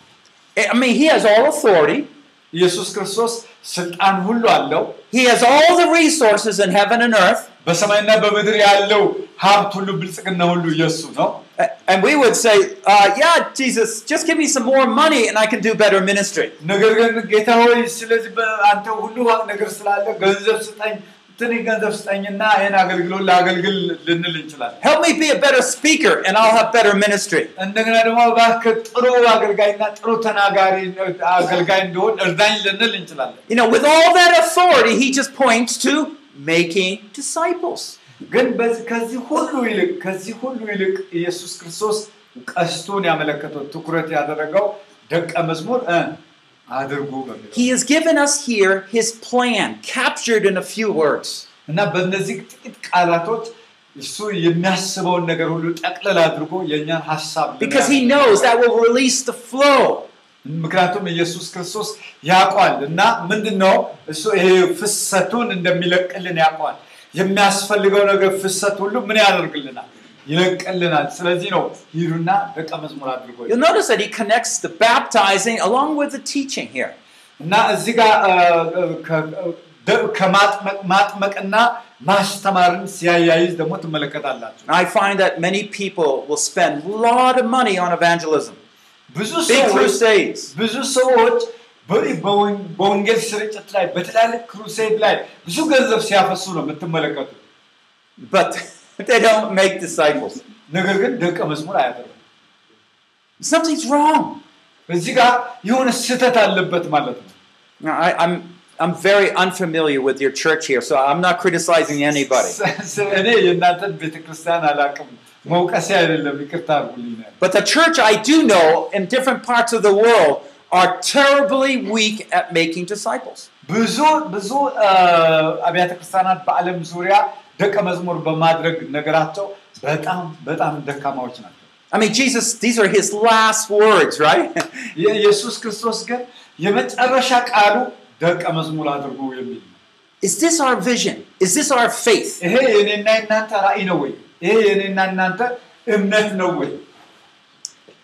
S3: I mean, he has all authority.
S2: ኢየሱስ ክርስቶስ ስልጣን ሁሉ አለው።
S3: He has all the resources in heaven and earth.
S2: በሰማይና በምድር ያለው ሀብት ሁሉ ብልጽግና ሁሉ የእሱ ነው።
S3: A- And we would say, uh, yeah, Jesus, just give me some more money and I can do better ministry.
S2: ነገር ግን ጌታ ሆይ ስለዚህ በአንተ ሁሉ ነገር ስላለ ገንዘብ ስጠኝ፣ ትንሽ ገንዘብ ስጠኝና ይህን አገልግሎት ለአገልግል ልንል እንችላለን።
S3: Help me be a better speaker and I'll have better ministry.
S2: እንደገና ደግሞ እባክህ ጥሩ አገልጋይና ጥሩ ተናጋሪ አገልጋይ እንደሆን እርዳኝ ልንል እንችላለን።
S3: You know, with all that authority, he just points to making disciples.
S2: ግን በዚህ ከዚህ ሁሉ ይልቅ ከዚህ ሁሉ ይልቅ ኢየሱስ ክርስቶስ ቀስቱን ያመለከተው ትኩረት ያደረገው ደቀ መዝሙር እ አድርጉ በሚለው
S3: He has given us here his plan, captured in a few words.
S2: እና በእነዚህ ጥቂት ቃላቶች እሱ የሚያስበውን ነገር ሁሉ ጠቅለል አድርጎ የእኛን ሀሳብ
S3: Because he knows that will release the flow.
S2: ምክንያቱም ኢየሱስ ክርስቶስ ያውቋል እና ምንድን ነው እሱ ይሄ ፍሰቱን እንደሚለቅልን ያውቋል። የሚያስፈልገው ነገር ፍሰት ሁሉ ምን ያደርግልናል? ይለቅልናል። ስለዚህ ነው ሂዱና ደቀ መዝሙር አድርጎ
S3: You'll notice that he connects the baptizing along with the teaching here.
S2: እና እዚህ ጋር እ፣ እ፣ ከ- ደ- ከማጥመቅ ማጥመቅና ማስተማርን ሲያያይዝ ደግሞ ትመለከታላችሁ።
S3: I find that many people will spend a lot of money on evangelism,
S2: ብዙ
S3: big
S2: ሰዎች
S3: crusades.
S2: ብዙ ሰዎች በ- በወን- በወንጌል ስርጭት ላይ በትላልቅ ክሩሴድ ላይ ብዙ ገንዘብ ሲያፈሱ ነው የምትመለከቱት።
S3: But they don't make disciples.
S2: ነገር ግን ደቀ መዝሙር አያደርጉም።
S3: Something's wrong.
S2: እዚህ ጋር የሆነ ስህተት አለበት ማለት ነው።
S3: Now, I, I'm, I'm very unfamiliar with your church here, so I'm not criticizing anybody. [LAUGHS]
S2: ስ- እኔ የእናንተን ቤተክርስቲያን አላውቅም፣ መውቀሴ አይደለም፣ ይቅርታ አድርጉልኝ ነው።
S3: But the church I do know in different parts of the world are terribly weak at making disciples.
S2: ብዙ ብዙ አ፣ አብያተ ክርስቲያናት በዓለም ዙሪያ ደቀ መዝሙር በማድረግ ነገራቸው በጣም በጣም ደካማዎች ናቸው።
S3: I mean, Jesus, these are his last words, right? [LAUGHS]
S2: የኢየሱስ ክርስቶስ ግን የመጨረሻ ቃሉ ደቀ መዝሙር አድርጉ የሚል ነው።
S3: Is this our vision? Is this our faith?
S2: ይሄ የኔና የናንተ ራእይ ነው ወይ? ይሄ የኔና እናንተ እምነት ነው ወይ?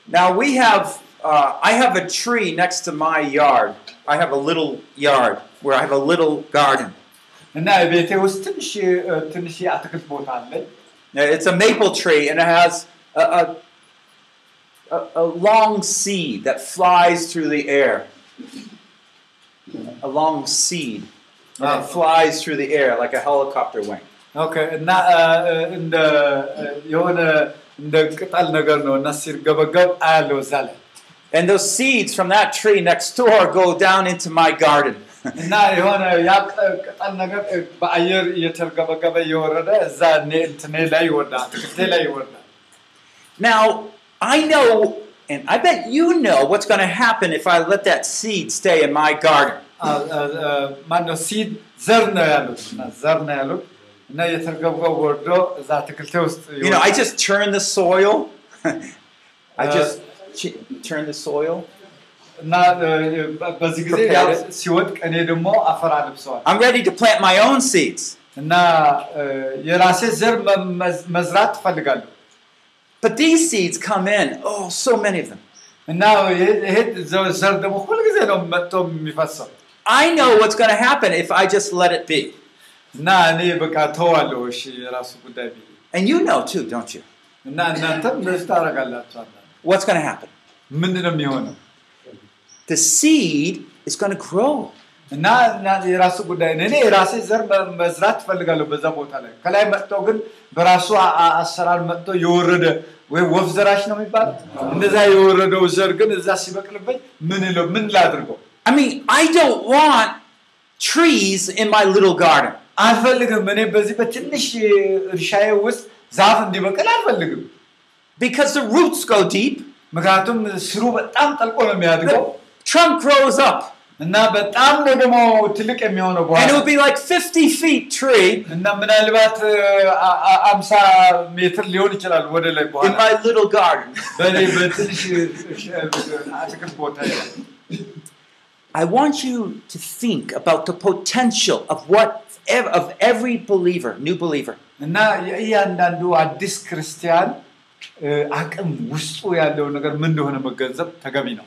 S3: Now we have, uh, I have a tree next to my yard. I have a little yard where I have a little garden.
S2: እና ቤቴ ውስጥ ትንሽ እ፣ ትንሽ የአትክልት ቦታ አለኝ።
S3: Now, It's a maple tree and it has a, a, a, a long seed that flies through the air. A long seed and
S2: Ah.
S3: it flies through the air like a helicopter wing.
S2: ኦኬ እና እ፣ እ፣ እንደ እ፣ የሆነ እንደ ቅጠል ነገር ነው እና ሲርገበገብ አያለው እዛ ላይ
S3: And those seeds from that tree next door go down into my garden.
S2: እና የሆነ ያ ቅ- ቅጠል ነገር እ፣ በአየር እየተርገበገበ እየወረደ እዛ እኔ እንትኔ ላይ ይወርዳል፣ አትክልቴ ላይ ይወርዳል።
S3: now, I know, and I bet you know what's going to happen if I let that seed stay in my garden.
S2: አ- አ- አ- ማነው ሲድ ዘር ነው ያሉት እና ዘር ነው ያሉት እና እየተርገብገብ ወርዶ እዛ አትክልቴ ውስጥ
S3: You know, I
S2: ይወርዳል።
S3: just turn the soil. [LAUGHS] I
S2: Uh,
S3: just ch- turn the soil.
S2: እና እ፣ በ- በዚህ ጊዜ
S3: Prepare
S2: ያው
S3: it.
S2: ሲወድቅ እኔ ደግሞ አፈር አልብሰዋል
S3: I'm ready to plant my own seeds.
S2: እና እ፣ የራሴ ዘር መ- መዝ- መዝራት ትፈልጋለሁ
S3: But these seeds come in, oh, so many of them.
S2: እና ይሄ- ይሄ ዘ- ዘር ደግሞ ሁልጊዜ ነው መጥቶ የሚፈሰው
S3: I know what's going to happen if I just let it be.
S2: እና እኔ በቃ ተዋለሁ። እሺ የራሱ ጉዳይ ቢል
S3: And you know too, don't you?
S2: እና እናንተም እንደዚህ ታደርጋላችሁ። አንዳንዴ
S3: What's going to happen?
S2: ምንድን ነው የሚሆነው?
S3: The seed is going to grow.
S2: እና የራሱ ጉዳይ እኔ የራሴ ዘር መዝራት ትፈልጋለሁ በዛ ቦታ ላይ ከላይ መጥቶ ግን በራሱ አሰራር መጥቶ የወረደ ወይም ወፍ ዘራሽ ነው የሚባለው እንደዛ የወረደው ዘር ግን እዛ ሲበቅልብኝ ምን ለው ምን ላድርገው?
S3: I mean, I don't want trees in my little garden.
S2: አልፈልግም። እኔ በዚህ በትንሽ እርሻዬ ውስጥ ዛፍ እንዲበቅል አልፈልግም።
S3: Because the roots go deep,
S2: ምክንያቱም ስሩ በጣም ጠልቆ ነው የሚያድገው
S3: trunk grows up,
S2: እና በጣም ነው ደግሞ ትልቅ የሚሆነው
S3: and
S2: በኋላ
S3: it would be like 50 feet tree
S2: እና ምናልባት አ- አ- አምሳ ሜትር ሊሆን ይችላል ወደ ላይ
S3: in
S2: በኋላ
S3: my little garden.
S2: በእኔ በትንሽ አትክልት ቦታ ይላል።
S3: I want you to think about the potential of what of every believer, new believer.
S2: እና እያንዳንዱ አዲስ ክርስቲያን እ፣ አቅም ውስጡ ያለው ነገር ምን እንደሆነ መገንዘብ ተገቢ ነው።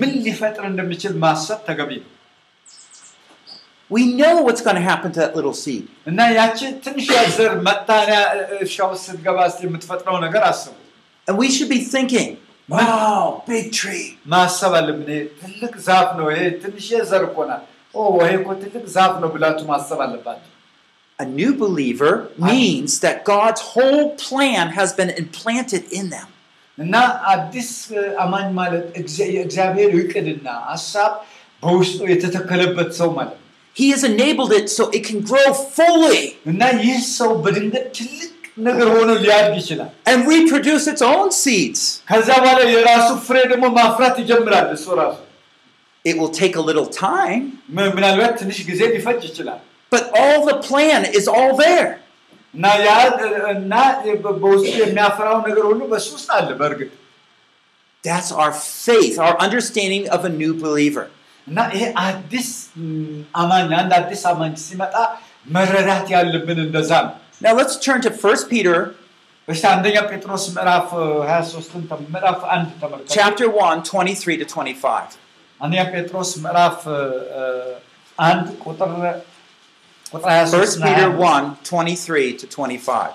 S2: ምን ሊፈጥር እንደሚችል ማሰብ ተገቢ ነው።
S3: We know what's going to happen to that little seed.
S2: እና ያቺ ትንሽ ዘር መታንያ እርሻ ውስጥ ስትገባ እስኪ የምትፈጥረው ነገር አስቡ።
S3: And we should be thinking, wow, big tree.
S2: ማሰብ አለብን። ይሄ ትልቅ ዛፍ ነው። ይሄ ትንሽ ዘር እኮ ናት። ኦ ይሄ እኮ ትልቅ ዛፍ ነው ብላችሁ ማሰብ አለባችሁ።
S3: A new believer means that God's whole plan has been implanted in them.
S2: እና አዲስ እ፣ አማኝ ማለት እግዚአ- የእግዚአብሔር እቅድና ሀሳብ በውስጡ የተተከለበት ሰው ማለት ነው።
S3: He has enabled it so it can grow fully
S2: እና ይህ ሰው በድንገት ትልቅ ነገር ሆኖ ሊያድግ ይችላል።
S3: and reproduce its own seeds.
S2: ከዛ በኋላ የራሱ ፍሬ ደግሞ ማፍራት ይጀምራል። እሱ ራሱ
S3: It will take a little time,
S2: ም- ምናልባት ትንሽ ጊዜ ሊፈጅ ይችላል
S3: but all the plan is all there.
S2: እና ያ እና በ- በውስጡ የሚያፈራው ነገር ሁሉ በሱ ውስጥ አለ። በእርግጥ
S3: That's our faith, our understanding of a new believer.
S2: እና ይሄ አዲስ ም፣ አማኝ አንድ አዲስ አማኝ ሲመጣ መረዳት ያለብን እንደዛ ነው።
S3: Now let's turn to 1 Peter
S2: እሺ አንደኛ ጴጥሮስ ምዕራፍ እ, 23ን ተም- ምዕራፍ አንድ ተመልከቱ።
S3: Chapter 1, 23 to 25.
S2: አንደኛ ጴጥሮስ ምዕራፍ እ, እ, አንድ ቁጥር ቁጥር 23
S3: 1 Peter 1, 23 to 25.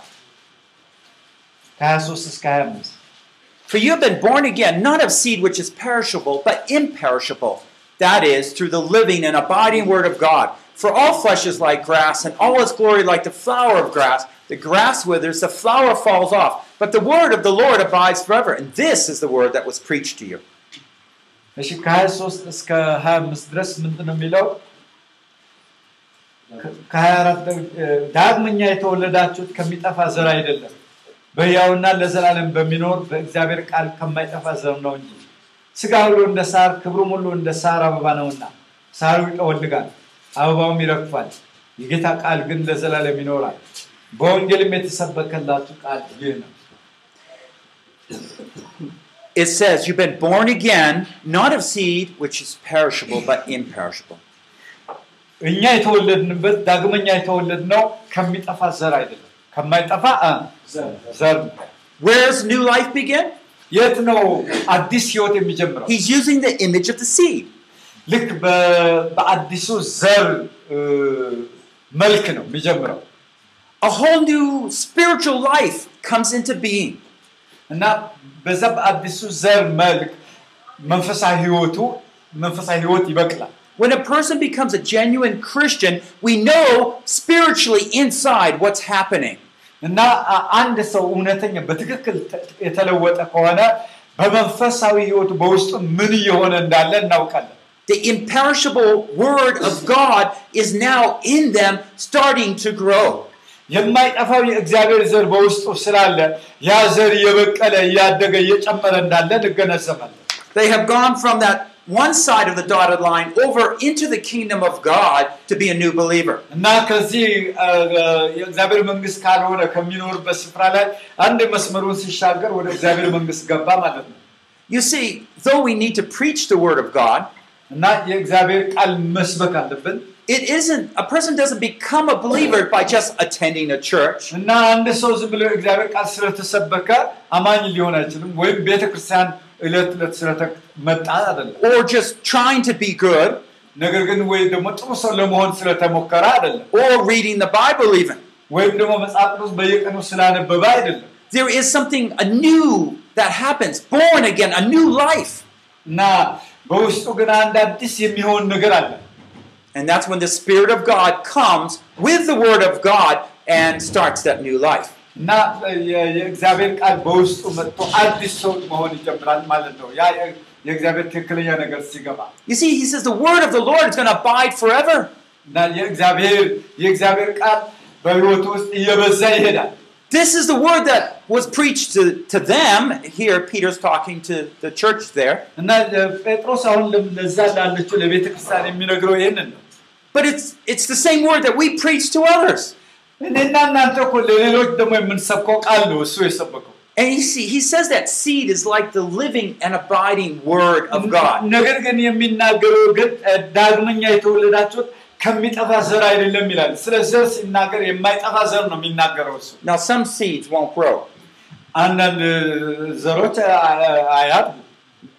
S3: For you have been born again, not of seed which is perishable, but imperishable. That is, through the living and abiding word of God. For all flesh is like grass, and all its glory like the flower of grass. The grass withers, the flower falls off, but the word of the Lord abides forever. And this is the word that was preached to you.
S2: ከ24 ዳግመኛ የተወለዳችሁት ከሚጠፋ ዘር አይደለም። በሕያውና ለዘላለም በሚኖር በእግዚአብሔር ቃል ከማይጠፋ ዘር ነው እንጂ። ስጋ ሁሉ እንደ ሳር ክብሩም ሁሉ እንደ ሳር አበባ ነውና ሳሩ ይጠወልጋል አበባውም ይረግፋል። የጌታ ቃል ግን ለዘላለም ይኖራል። በወንጌልም የተሰበከላችሁ ቃል ይህ ነው።
S3: It says, You've been born again, not of seed which is perishable, but imperishable.
S2: እኛ የተወለድንበት ዳግመኛ የተወለድነው ከሚጠፋ ዘር አይደለም ከማይጠፋ እ፣ ዘር ነው
S3: Where does new life begin?
S2: የት ነው አዲስ ህይወት የሚጀምረው
S3: He's using the image of the seed.
S2: ልክ በ- በአዲሱ ዘር እ፣ መልክ ነው የሚጀምረው
S3: A whole new spiritual life comes into being.
S2: እና በዛ በአዲሱ ዘር መልክ መንፈሳዊ ህይወቱ መንፈሳዊ ህይወት ይበቅላል
S3: When a person becomes a genuine Christian, we know spiritually inside what's happening.
S2: እና አ- አንድ ሰው እውነተኛ በትክክል ተ- የተለወጠ ከሆነ በመንፈሳዊ ህይወቱ በውስጡ ምን እየሆነ እንዳለ እናውቃለን
S3: The imperishable word of God is now in them, starting to grow.
S2: የማይጠፋው የእግዚአብሔር ዘር በውስጡ ስላለ ያ ዘር እየበቀለ እያደገ እየጨመረ እንዳለ እንገነዘባለን
S3: They have gone from that one side of the dotted line over into the kingdom of God to be a new believer.
S2: እና ከዚህ አ, አ, የእግዚአብሔር መንግስት ካልሆነ ከሚኖርበት ስፍራ ላይ አንድ መስመሩን ሲሻገር ወደ እግዚአብሔር መንግስት ገባ ማለት ነው
S3: You see, though we need to preach the word of God,
S2: እና የእግዚአብሔር ቃል መስበክ አለብን
S3: it isn't, a person doesn't become a believer by just attending a church.
S2: እና አንድ ሰው ዝም ብሎ የእግዚአብሔር ቃል ስለተሰበከ አማኝ ሊሆን አይችልም ወይም ቤተክርስቲያን እለት እለት ስለተመጣ አይደለም
S3: or just trying to be good,
S2: ነገር ግን ወይ ደግሞ ጥሩ ሰው ለመሆን ስለተሞከረ አይደለም
S3: or reading the Bible even.
S2: ወይም ደግሞ መጽሐፍ ቅዱስ በየቀኑ ስላነበበ አይደለም
S3: There is something anew that happens, born again, a new life.
S2: እና በውስጡ ግን አንድ አዲስ የሚሆን ነገር አለ
S3: And that's when the Spirit of God comes with the Word of God and starts that new life.
S2: እና የ- የእግዚአብሔር ቃል በውስጡ መጥቶ አዲስ ሰው መሆን ይጀምራል ማለት ነው ያ የ- የእግዚአብሔር ትክክለኛ ነገር ሲገባ
S3: You see, he says the Word of the Lord is going to abide forever.
S2: እና የእግዚአብሔር የእግዚአብሔር ቃል በህይወቱ ውስጥ እየበዛ ይሄዳል
S3: This is the word that was preached to, to them. Here, Peter's talking to the church there.
S2: እና ጴጥሮስ አሁን ለ- ለዛ ላለችው ለቤተ ክርስቲያን የሚነግረው ይህንን ነው
S3: But it's, it's the same word that we preach to others.
S2: እኔና እናንተ እኮ ለሌሎች ደግሞ የምንሰብከው ቃል ነው እሱ የሰበከው
S3: And you see, he says that seed is like the living and abiding word of God.
S2: ነገር ግን የሚናገረው ግን እ፣ ዳግመኛ የተወለዳችሁት ከሚጠፋ ዘር አይደለም ይላል ስለ ዘር ሲናገር የማይጠፋ ዘር ነው የሚናገረው እሱ
S3: Now, some seeds won't grow,
S2: አንዳንድ ዘሮች አያድጉ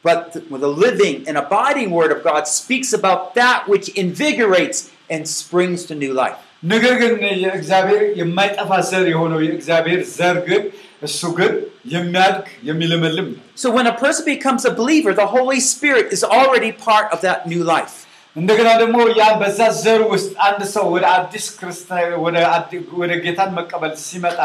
S3: but the, the living and abiding word of God speaks about that which invigorates and springs to new life.
S2: ነገር ግን የእግዚአብሔር የማይጠፋ ዘር የሆነው የእግዚአብሔር ዘር ግን እሱ ግን የሚያድግ የሚለመልም ነው
S3: So, when a person becomes a believer, the Holy Spirit is already part of that new life.
S2: እንደገና ደግሞ ያ በዛ ዘር ውስጥ አንድ ሰው ወደ አዲስ ክርስቲያን ወደ አዲ- ወደ ጌታን መቀበል ሲመጣ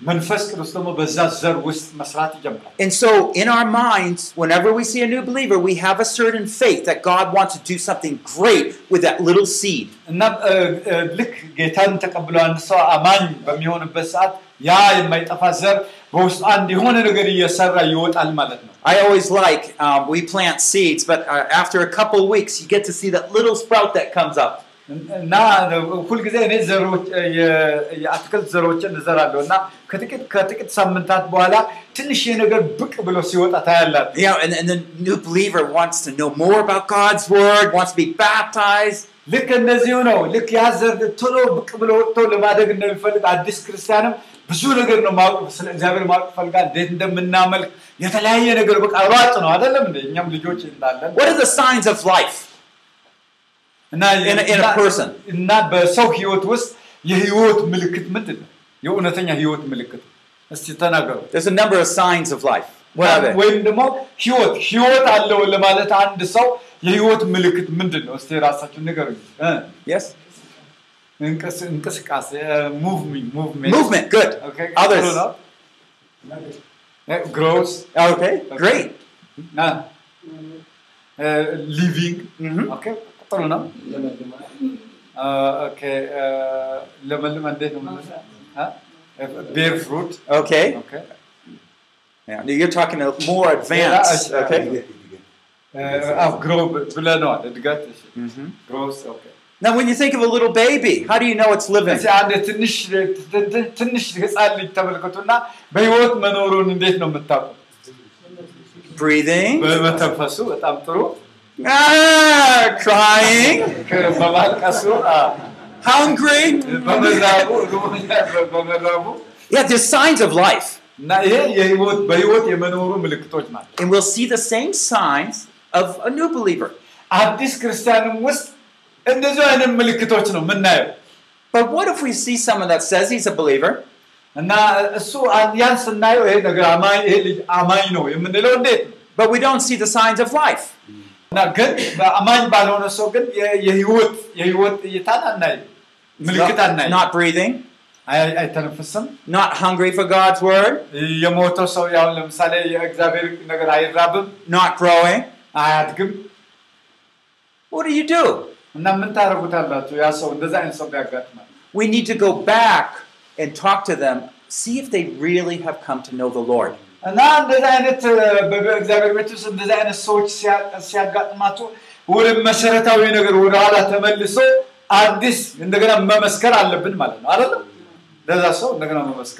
S2: መንፈስ ቅዱስ ደግሞ በዛ ዘር ውስጥ መስራት ይጀምራል
S3: And so, in our minds, whenever we see a new believer, we have a certain faith that God wants to do something great with that little seed.
S2: እና እ፣ እ፣ ልክ ጌታን ተቀብሎ አንድ ሰው አማኝ በሚሆንበት ሰዓት ያ የማይጠፋ ዘር በውስጡ አንድ የሆነ ነገር እየሰራ ይወጣል ማለት ነው
S3: I always like, um, we plant seeds, but uh, after a couple of weeks, you get to see that little sprout that comes up.
S2: እና ሁልጊዜ እኔ ዘሮች የአትክልት ዘሮችን እዘራለሁ እና ከጥቂት ከጥቂት ሳምንታት በኋላ ትንሽ ነገር ብቅ ብሎ ሲወጣ
S3: You know, and, and the new believer wants to know more about God's word, wants to be baptized.
S2: ልክ እንደዚሁ ነው። ልክ ያ ዘር ቶሎ ብቅ ብሎ ወጥቶ ለማደግ እንደሚፈልግ አዲስ ክርስቲያንም ብዙ ነገር ነው ማወቅ ስለ እግዚአብሔር ማወቅ ፈልጋል እንዴት እንደምናመልክ የተለያየ ነገር በቃ ሯጭ ነው አይደለም እንደ እኛም ልጆች እንዳለን።
S3: What are the signs of life?
S2: እና
S3: in a- in a person?
S2: እና በሰው ህይወት ውስጥ የህይወት ምልክት ምንድን ነው የእውነተኛ ህይወት ምልክት እስቲ ተናገሩ
S3: There's a number of signs of life. What are they?
S2: ወይም ደግሞ ህይወት ህይወት አለው ለማለት አንድ ሰው የህይወት ምልክት ምንድን ነው እስቲ ራሳችሁ ንገሩኝ እ?
S3: Yes?
S2: እንቅስ- እንቅስቃሴ ሙቭሚንግ ሙቭሜንት
S3: Movement. Good. Others.
S2: ግሮስ
S3: Okay. Great.
S2: ሊቪንግ
S3: Mhm.
S2: ጥሩ ነው ኦኬ ለመልመ እንዴት ነው ቤር ፍሩት
S3: Okay. Yeah. You're talking a more advanced.
S2: Yeah,
S3: Okay.
S2: ግሮ ብለነዋል እድገት
S3: Mhm.
S2: ግሮስ ኦኬ
S3: Now, when you think of a little baby, how do you know it's living?
S2: እዚህ አንድ ትንሽ ትንሽ ህፃን ልጅ ተመልከቱና በህይወት መኖሩን እንዴት ነው የምታውቁ?
S3: Breathing.
S2: በመተንፈሱ በጣም ጥሩ፣
S3: Ah, crying.
S2: በማልቀሱ፣ አ፣
S3: Hungry.
S2: በመራቡ በመራቡ
S3: Yeah, there's signs of life.
S2: እና ይሄ የህይወት በህይወት የመኖሩ ምልክቶች ናቸው።
S3: And we'll see the same signs of a new believer.
S2: አዲስ ክርስቲያንም ውስጥ እንደዚሁ አይነት ምልክቶች ነው የምናየው
S3: But what if we see someone that says he's a believer,
S2: እና እሱ ያን ስናየው ይሄ ነገር አማኝ ይሄ ልጅ አማኝ ነው የምንለው እንዴት ነው?
S3: but we don't see the signs of life?
S2: እና ግን በአማኝ ባልሆነ ሰው ግን የ- የህይወት የህይወት እይታን አናይም፣ ምልክት
S3: Not,
S2: አናይም።
S3: not breathing,
S2: አይ- አይተነፍስም።
S3: not hungry for God's word,
S2: የሞተው ሰው ያው ለምሳሌ የእግዚአብሔር ነገር አይራብም፣
S3: not growing.
S2: አያድግም።
S3: What do you do?
S2: እና ምን ታደርጉታላችሁ? ያ ሰው እንደዛ አይነት ሰው ቢያጋጥማል
S3: We need to go back and talk to them, see if they really have come to know the Lord.
S2: እና እንደዛ አይነት በእግዚአብሔር ቤት ውስጥ እንደዛ አይነት ሰዎች ሲያ- ሲያጋጥማችሁ ወደ መሰረታዊ ነገር ወደኋላ ተመልሶ አዲስ እንደገና መመስከር አለብን ማለት ነው አይደለም?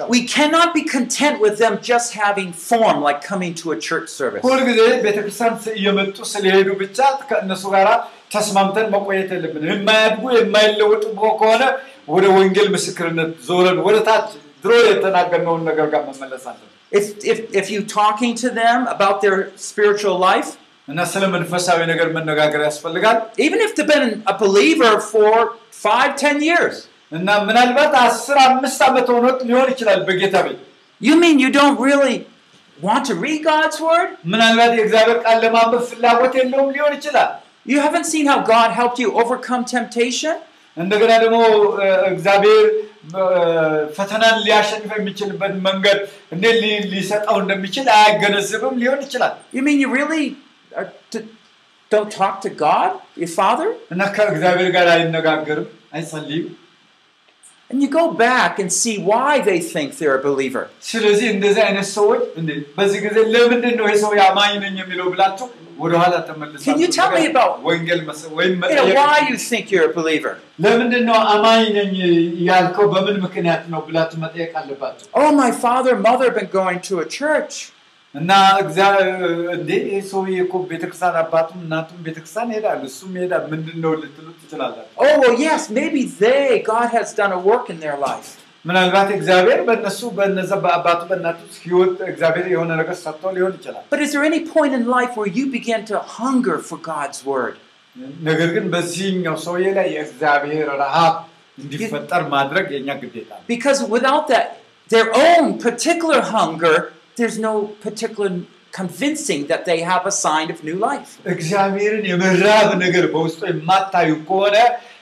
S3: We cannot be content with them just having form like coming to a church service.
S2: ሁልጊዜ ቤተክርስቲያን ስ- እየመጡ ስለሄዱ ብቻ ከእነሱ ጋር ተስማምተን መቆየት የለብን። የማያድጉ የማይለወጡ ከሆነ ወደ ወንጌል ምስክርነት ዞረን ወደ ታች ድሮ የተናገርነውን ነገር ጋር መመለስ አለብን
S3: If, if, if you talking to them about their spiritual life,
S2: እና ስለ መንፈሳዊ ነገር መነጋገር ያስፈልጋል
S3: even if they've been a believer for five, ten years,
S2: እና ምናልባት አስር አምስት ዓመት ሆኖት ሊሆን ይችላል በጌታ ቤት
S3: you mean you don't really want to read God's word?
S2: ምናልባት የእግዚአብሔር ቃል ለማንበብ ፍላጎት የለውም ሊሆን ይችላል
S3: You haven't seen how God helped you overcome temptation?
S2: እንደገና ደግሞ እ፣ እግዚአብሔር እ፣ ፈተናን ሊያሸንፍ የሚችልበት መንገድ እንዴት ሊ- ሊሰጠው እንደሚችል አያገነዝብም ሊሆን ይችላል
S3: You mean you really are to, don't talk to God, your Father?
S2: እና ከእግዚአብሔር ጋር አይነጋገርም አይጸልይም
S3: And you go back and see why they think they're a believer.
S2: ስለዚህ እንደዚህ አይነት ሰዎች እንዴ በዚህ ጊዜ ለምንድን ነው የሰው አማኝ ነኝ የሚለው ብላችሁ ወደኋላ ተመልሳችሁ
S3: Can you tell me about-
S2: ወንጌል መስ- ወይም
S3: You know,
S2: መጠየቅ
S3: why you think you're a believer.
S2: ለምንድን ነው አማኝ ነኝ ያልከው በምን ምክንያት ነው ብላችሁ መጠየቅ አለባችሁ
S3: Oh, my father and mother have been going to a church.
S2: እና እግዚአ- እንዴ ይህ ሰውዬ እኮ ቤተክርስቲያን አባቱም እናቱም ቤተክርስቲያን ይሄዳል እሱም ይሄዳል ምንድን ነው ልትሉ ትችላላችሁ
S3: Oh, well, yes, maybe they, God has done a work in their life.
S2: ምናልባት እግዚአብሔር በእነሱ በነዛ በአባቱ በእናቱ ህይወት እግዚአብሔር የሆነ ነገር ሰጥቶ ሊሆን ይችላል
S3: But is there any point in life where you begin to hunger for God's word?
S2: ነገር ግን በዚህኛው ሰውዬ ላይ የእግዚአብሔር ረሃብ እንዲፈጠር ማድረግ የኛ ግዴታ ነው
S3: Because without that, their own particular hunger, there's no particular convincing that they have a sign of new life.
S2: እግዚአብሔርን የመራብ ነገር በውስጡ የማታዩ ከሆነ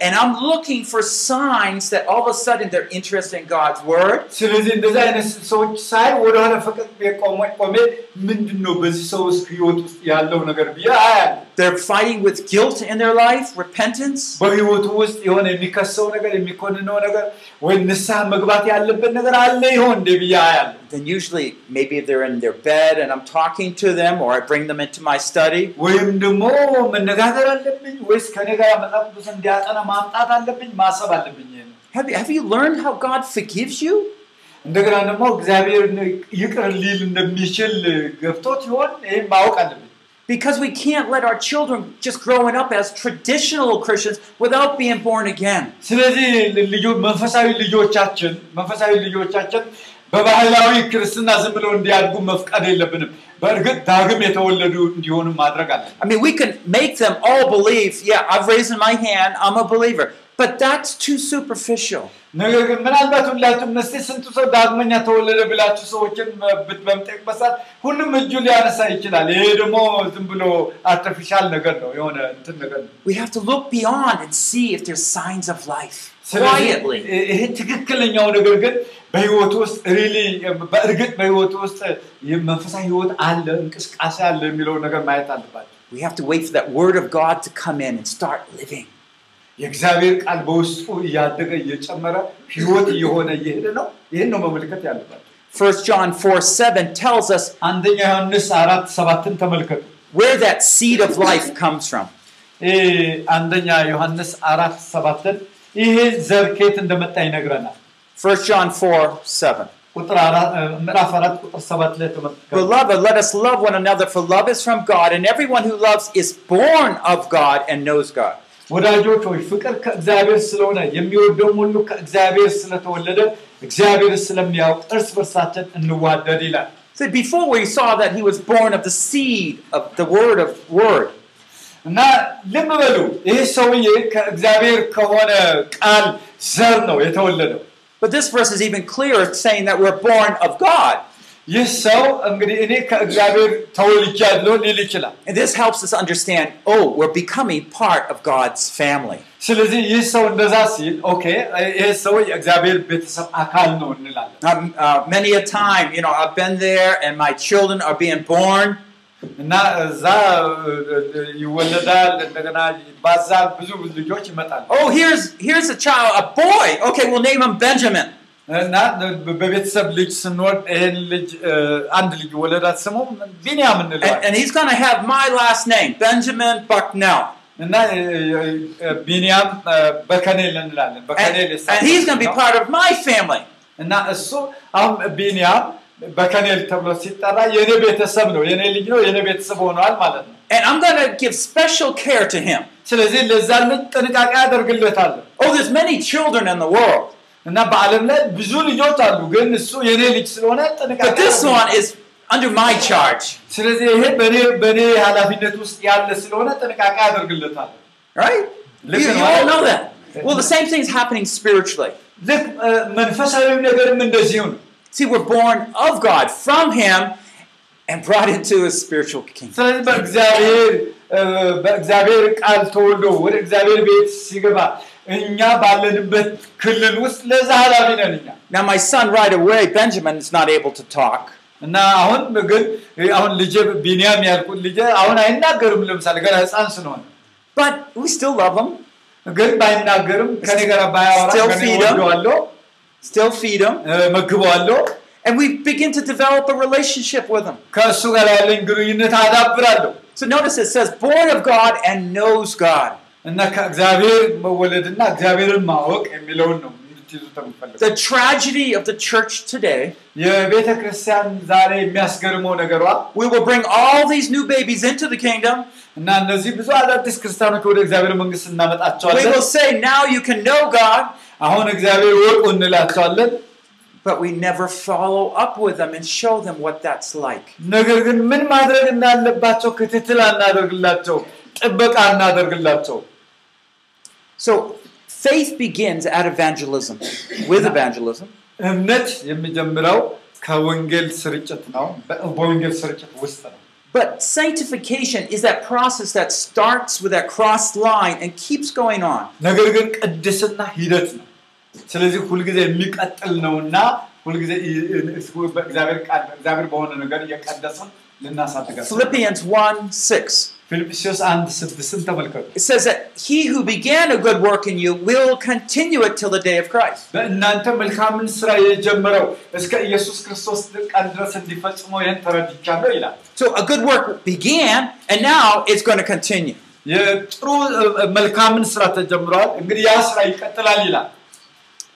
S3: And, I'm looking for signs that all of a sudden they're interested in God's word. They're fighting with guilt in their life, repentance
S2: በህይወቱ ውስጥ የሆነ የሚከሰው ነገር የሚኮንነው ነገር ወይ ንስሐ መግባት ያለበት ነገር አለ ይሆን እንደ ብዬ አያለሁ።
S3: Then usually maybe they're in their bed and I'm talking to them or I bring them into my study.
S2: ወይም ደግሞ መነጋገር አለብኝ ወይስ ከኔ ጋር መጽሐፍ ቅዱስ እንዲያጠና ማምጣት አለብኝ ማሰብ አለብኝ። ይሄ ነው።
S3: Have you, have you learned how God forgives you?
S2: እንደገና ደግሞ እግዚአብሔር ይቅር ሊል እንደሚችል ገብቶት ይሆን ይህም ማወቅ አለብኝ።
S3: Because we can't let our children just growing up as traditional Christians without being born again.
S2: ስለዚህ ልጆ መንፈሳዊ ልጆቻችን መንፈሳዊ ልጆቻችን በባህላዊ ክርስትና ዝም ብለው እንዲያድጉ መፍቀድ የለብንም። በእርግጥ ዳግም የተወለዱ እንዲሆኑ ማድረግ አለን።
S3: I mean, we can make them all believe, yeah, I've raised my hand, I'm a believer. But that's too superficial.
S2: ነገር ግን ምናልባት ሁላችሁም እስቲ ስንቱ ሰው ዳግመኛ ተወለደ ብላችሁ ሰዎችን ብት በምጠይቅበት ሰዓት ሁሉም እጁ ሊያነሳ ይችላል። ይሄ ደግሞ ዝም ብሎ አርቲፊሻል ነገር ነው፣ የሆነ እንትን ነገር ነው።
S3: We have to look beyond and see if there's signs of life. quietly
S2: ይህ ትክክለኛው ነገር ግን በህይወት ውስጥ ሪሊ በእርግጥ በህይወት ውስጥ መንፈሳዊ ህይወት አለ እንቅስቃሴ አለ የሚለው ነገር ማየት አለባቸው
S3: We have to wait for that word of God to come in and start living.
S2: የእግዚአብሔር ቃል በውስጡ እያደገ እየጨመረ ህይወት እየሆነ እየሄደ ነው ይህን ነው መመልከት ያለባቸው
S3: 1 John 4 7 tells us
S2: አንደኛ ዮሐንስ 4 7ን ተመልከቱ
S3: where that seed of life comes from
S2: አንደኛ ዮሐንስ 4 7 ይህ እንደመጣ ይነግረናል
S3: 1 John 4 7 Beloved, let us love one another, for love is from God, and everyone who loves is born of God and knows God.
S2: ወዳጆች
S3: So before we saw that he was born of the seed of the word of word.
S2: እና ልብ በሉ ይህ ሰውዬ ከእግዚአብሔር ከሆነ ቃል ዘር ነው የተወለደው።
S3: But this verse is even clearer, saying that we're born of God.
S2: ይህ ሰው እንግዲህ እኔ ከእግዚአብሔር ተወልጃለሁ ሊል ይችላል።
S3: And this helps us understand, oh, we're becoming part of God's family.
S2: ስለዚህ ይህ ሰው እንደዛ ሲል ኦኬ ይህ ሰው የእግዚአብሔር ቤተሰብ አካል ነው እንላለን።
S3: Um, uh, many a time, you know, I've been there and my children are being born,
S2: እና እዛ ይወለዳል፣ እንደገና ይባዛል፣ ብዙ ልጆች ይመጣሉ።
S3: oh, here's here's a child, a boy. Okay, we'll name him Benjamin.
S2: እና በቤተሰብ ልጅ ስንወድ ይህን ልጅ አንድ ልጅ ወለዳት ስሙ ቢንያም
S3: And,
S2: እንለዋለን።
S3: and he's going to have my last name, Benjamin Bucknell.
S2: እና ቢንያም በከኔል እንላለን።
S3: And,
S2: በከኔል
S3: and he's going to be
S2: ነው።
S3: part of my family.
S2: እና እሱ አሁን ቢንያም በከኔል ተብሎ ሲጠራ የኔ ቤተሰብ ነው፣ የኔ ልጅ ነው፣ የኔ ቤተሰብ ሆኗል ማለት ነው።
S3: And I'm going to give special care to him.
S2: ስለዚህ ለዛ ልጅ ጥንቃቄ አደርግለታለሁ።
S3: Oh, there's many children in the world.
S2: እና በዓለም ላይ ብዙ ልጆች አሉ፣ ግን እሱ የኔ ልጅ ስለሆነ ጥንቃቄ
S3: But this
S2: አደርግለታለሁ።
S3: one is under my charge.
S2: ስለዚህ ይሄ በእኔ በእኔ ኃላፊነት ውስጥ ያለ ስለሆነ ጥንቃቄ አደርግለታለሁ።
S3: Right? You,
S2: Listen,
S3: you all
S2: I-
S3: know that. Well, the same thing is happening spiritually.
S2: ልክ እ፣ መንፈሳዊ ነገርም እንደዚሁ ነው።
S3: See, we're born of God, from Him, and brought into His spiritual kingdom.
S2: ስለዚህ በእግዚአብሔር እ፣ በእግዚአብሔር ቃል ተወልዶ ወደ እግዚአብሔር ቤት ሲገባ እኛ ባለንበት ክልል ውስጥ ለዛ ኃላፊ ነን እኛ
S3: Now, my son, right away, Benjamin, is not able to talk.
S2: እና አሁን ግን እ፣ አሁን ልጄ ቢንያም ያልኩት ልጄ አሁን አይናገርም። ለምሳሌ ገና ሕፃን ስለሆነ
S3: But we still love him,
S2: ግን ባይናገርም ከኔ ጋር ባያወራ
S3: Still
S2: ከኔ
S3: feed him.
S2: ወደዋለሁ፣
S3: still feed him,
S2: እ፣ መግበዋለሁ፣
S3: and we begin to develop a relationship with him.
S2: ከእሱ ጋር ያለኝ ግንኙነት አዳብራለሁ
S3: So notice it says, born of God and knows God.
S2: እና ከእግዚአብሔር መወለድና እግዚአብሔርን ማወቅ የሚለውን ነው እንድትይዙ ተምፈልግ
S3: The tragedy of the church today,
S2: የቤተ ክርስቲያን ዛሬ የሚያስገርመው ነገሯ
S3: we will bring all these new babies into the kingdom.
S2: እና እነዚህ ብዙ አዳዲስ ክርስቲያኖች ወደ እግዚአብሔር መንግስት
S3: We
S2: እናመጣቸዋለን።
S3: will say, now you can know God,
S2: አሁን እግዚአብሔር ወቁ እንላቸዋለን።
S3: but we never follow up with them and show them what that's like.
S2: ነገር ግን ምን ማድረግ እንዳለባቸው ክትትል አናደርግላቸው፣ ጥበቃ አናደርግላቸው።
S3: So faith begins at evangelism, with evangelism.
S2: እምነት የሚጀምረው ከወንጌል ስርጭት ነው፣ በ- በወንጌል ስርጭት ውስጥ ነው።
S3: But sanctification is that process that starts with that crossed line and keeps going on.
S2: ነገር ግን ቅድስና ሂደት ነው። ስለዚህ ሁልጊዜ የሚቀጥል ነውና ሁልጊዜ ይ- ይ- በእግዚአብሔር ቃል በእግዚአብሔር በሆነ ነገር እየቀደስን ልናሳድጋል።
S3: Philippians 1 6.
S2: ፊልጵስዩስ አንድ ስድስትን ተመልከቱ።
S3: It says that he who began a good work in you will continue it till the day of Christ.
S2: በእናንተ መልካምን ስራ የጀመረው እስከ ኢየሱስ ክርስቶስ ቀን ድረስ እንዲፈጽመው ይህን ተረድቻለሁ ይላል።
S3: So a good work began, and now it's going to continue.
S2: የጥሩ እ፣ መልካምን ስራ ተጀምረዋል፣ እንግዲህ ያ ስራ ይቀጥላል ይላል።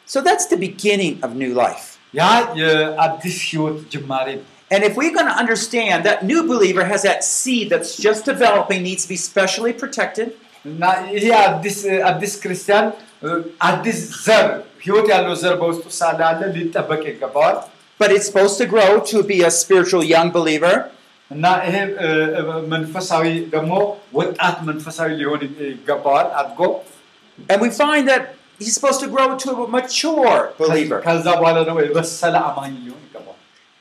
S3: So that's the beginning of new life.
S2: ያ የአዲስ ህይወት ጅማሬ ነው።
S3: And if we're going to understand that new believer has that seed that's just developing, needs to be specially protected,
S2: እና ይሄ አዲስ አዲስ ክርስቲያን እ፣ አዲስ ዘር ህይወት ያለው ዘር በውስጡ ሳለ አለ ሊጠበቅ ይገባዋል።
S3: but it's supposed to grow to be a spiritual young believer.
S2: እና ይሄ እ፣ እ፣ መንፈሳዊ ደግሞ ወጣት መንፈሳዊ ሊሆን ይገባዋል አድጎ
S3: And we find that he's supposed to grow into a mature believer.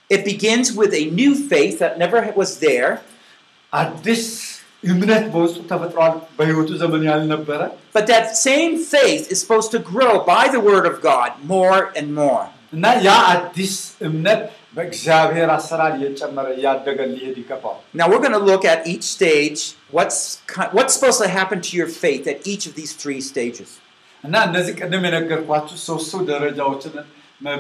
S3: It begins with a new faith that never was there. But that same faith is supposed to grow by the word of God more and more. Now we're going to look at each stage, what's, what's supposed to happen to your faith at each of these three stages.
S2: እና እነዚህ ቅድም የነገርኳችሁ ሶስቱ ደረጃዎችን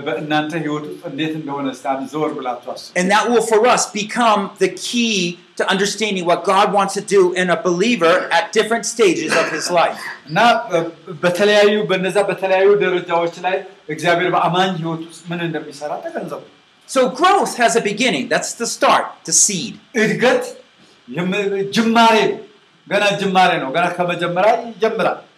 S2: በእናንተ ህይወት ውስጥ እንዴት እንደሆነ እስቲ አንድ ዘወር ብላችሁ አስቡ።
S3: And that will for us become the key to understanding what God wants to do in a believer at different stages of his life.
S2: እና በ- በተለያዩ በነዛ በተለያዩ ደረጃዎች ላይ እግዚአብሔር በአማኝ ህይወት ውስጥ ምን እንደሚሰራ ተገንዘቡ።
S3: So growth has a beginning. That's the start, the seed.
S2: እድገት የም- ጅማሬ ነው። ገና ጅማሬ ነው። ገና ከመጀመሪያ ይጀምራል።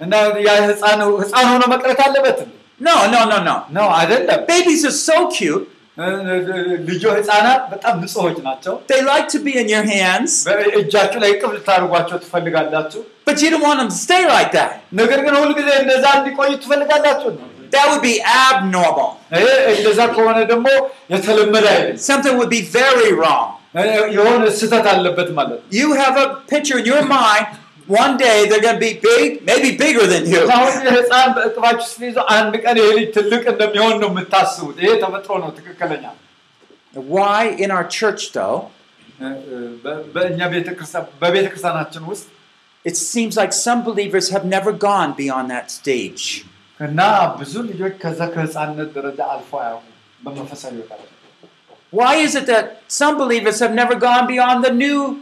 S2: እና ያ ህፃን ህፃን ሆኖ መቅረት አለበት
S3: No, no, no, no.
S2: ነው አይደለም።
S3: Babies are so cute.
S2: ልጆ ህፃናት በጣም ንጹሆች ናቸው።
S3: They like to be in your hands,
S2: በእጃችሁ ላይ ቅብ ልታደርጓቸው ትፈልጋላችሁ።
S3: but you don't want them to stay like that.
S2: ነገር ግን ሁልጊዜ እንደዛ እንዲቆዩ ትፈልጋላችሁ።
S3: That would be abnormal.
S2: ይሄ እንደዛ ከሆነ ደግሞ የተለመደ አይደለም።
S3: Something would be very wrong.
S2: የሆነ ስህተት አለበት ማለት ነው።
S3: You have a picture in your mind. one day they're going to be big, maybe bigger than you. Why in our church though? It seems like some believers have never gone beyond that stage. Why is it that some believers have never gone beyond the new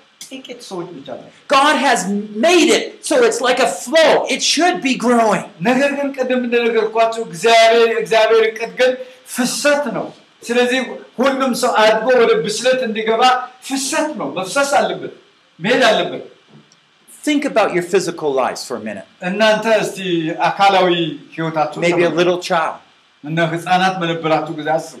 S2: ጥቂት ሰዎች ብቻ ናቸው።
S3: God has made it so it's like a flow. It should be growing.
S2: ነገር ግን ቅድም እንደነገርኳቸው እግዚአብሔር እግዚአብሔር እቅድ ግን ፍሰት ነው። ስለዚህ ሁሉም ሰው አድጎ ወደ ብስለት እንዲገባ ፍሰት ነው፣ መፍሰስ አለበት፣ መሄድ አለበት።
S3: Think about your physical lives for a minute.
S2: እናንተ እስቲ አካላዊ ህይወታችሁ
S3: Maybe a little child.
S2: እና ህፃናት በነበራችሁ ጊዜ አስቡ።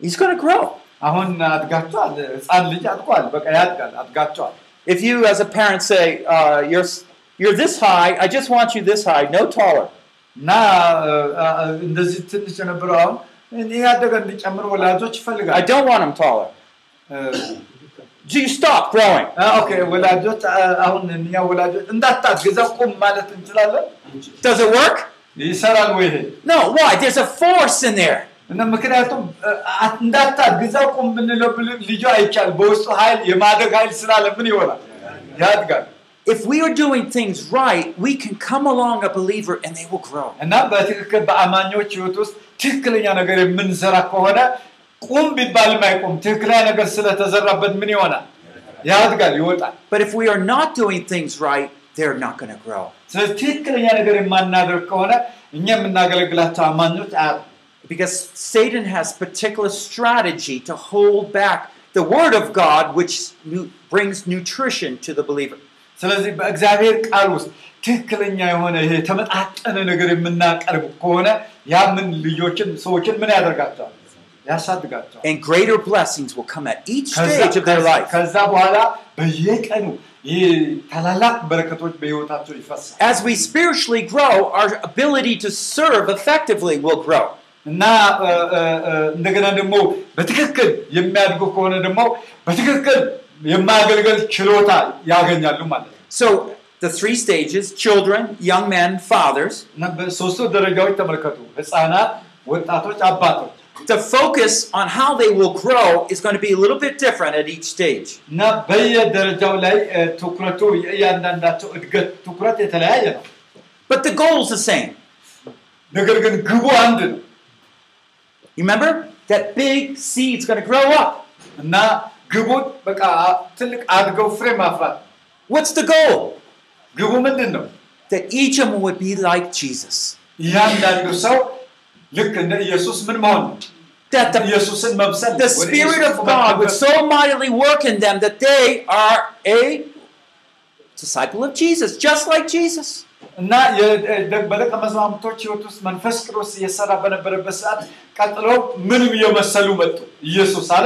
S3: He's going to grow.
S2: አሁን አድጋችኋል፣ ህፃን ልጅ አድጓል፣ በቃ ያድጋል፣ አድጋችኋል።
S3: If you, as a parent, say, uh, you're, you're this high, I just want you this high, no taller.
S2: እና አ- አ- እንደዚህ ትንሽ የነበረው አሁን እኔ ያደገ እንዲጨምር ወላጆች
S3: I
S2: ይፈልጋል።
S3: don't want him taller. So you stop growing.
S2: ኦኬ ወላጆች አ- አሁን እኛ ወላጆች እንዳታግዛ ቁም ማለት እንችላለን።
S3: Does it work?
S2: ይሰራል ወይ ይሄ?
S3: No. Why? There's a force in there.
S2: እና ምክንያቱም አ- እንዳታግዛው ቁም ብንለው ብል- ልጁ አይቻል በውስጡ ኃይል የማደግ ኃይል ስላለ ምን ይሆናል? ያድጋል።
S3: If we are doing things right, we can come along a believer and they will grow.
S2: እና በትክክል በአማኞች ህይወት ውስጥ ትክክለኛ ነገር የምንሰራ ከሆነ ቁም ቢባልም አይቆም። ትክክለኛ ነገር ስለተዘራበት ምን ይሆናል? ያድጋል፣ ይወጣል።
S3: But if we are not doing things right, they're not going to grow.
S2: ስለዚህ ትክክለኛ ነገር የማናደርግ ከሆነ እኛ የምናገለግላቸው አማኞች አያሉ
S3: Because Satan has particular strategy to hold back the word of God, which nu- brings nutrition to the believer.
S2: ስለዚህ በእግዚአብሔር ቃል ውስጥ ትክክለኛ የሆነ ይሄ የተመጣጠነ ነገር የምናቀርብ ከሆነ ያ ምን ልጆችን ሰዎችን ምን ያደርጋቸዋል? ያሳድጋቸዋል።
S3: And greater blessings will come at each
S2: ከዛ-
S3: stage of their
S2: ከዛ-
S3: life.
S2: ከዛ በኋላ በየቀኑ ይህ ታላላቅ በረከቶች በህይወታቸው ይፈሳል
S3: As we spiritually grow, our ability to serve effectively will grow.
S2: እና እ, እ, እ, እንደገና ደግሞ በትክክል የሚያድጉ ከሆነ ደግሞ በትክክል የማገልገል ችሎታ ያገኛሉ ማለት ነው።
S3: So, the three stages children, young men, fathers
S2: እና በሶስቱ ደረጃዎች ተመልከቱ። ህፃናት፣ ወጣቶች፣ አባቶች
S3: the focus on how they will grow is going to be a little bit different at each stage.
S2: እና በየደረጃው ላይ እ, ትኩረቱ የእያንዳንዳቸው እድገት ትኩረት የተለያየ ነው።
S3: But the goal is the same.
S2: ነገር ግን ግቡ አንድ ነው
S3: You remember? That big seed's going to grow up.
S2: እና ግቡን በቃ ትልቅ አድገው ፍሬ ማፍራት።
S3: What's the goal?
S2: ግቡ ምንድን ነው?
S3: That each of them would be like Jesus.
S2: እያንዳንዱ ሰው ልክ እንደ ኢየሱስ ምን መሆን ነው?
S3: That the,
S2: ኢየሱስን መምሰል
S3: the
S2: ወደ
S3: Spirit
S2: ኢየሱስ
S3: of God would
S2: መጠጋት።
S3: so mightily work in them that they are a disciple of Jesus, just like Jesus.
S2: እና በደቀ መዛሙርቶች ህይወት ውስጥ መንፈስ ቅዱስ እየሰራ በነበረበት ሰዓት ቀጥሎ ምንም እየመሰሉ መጡ። ኢየሱስ አለ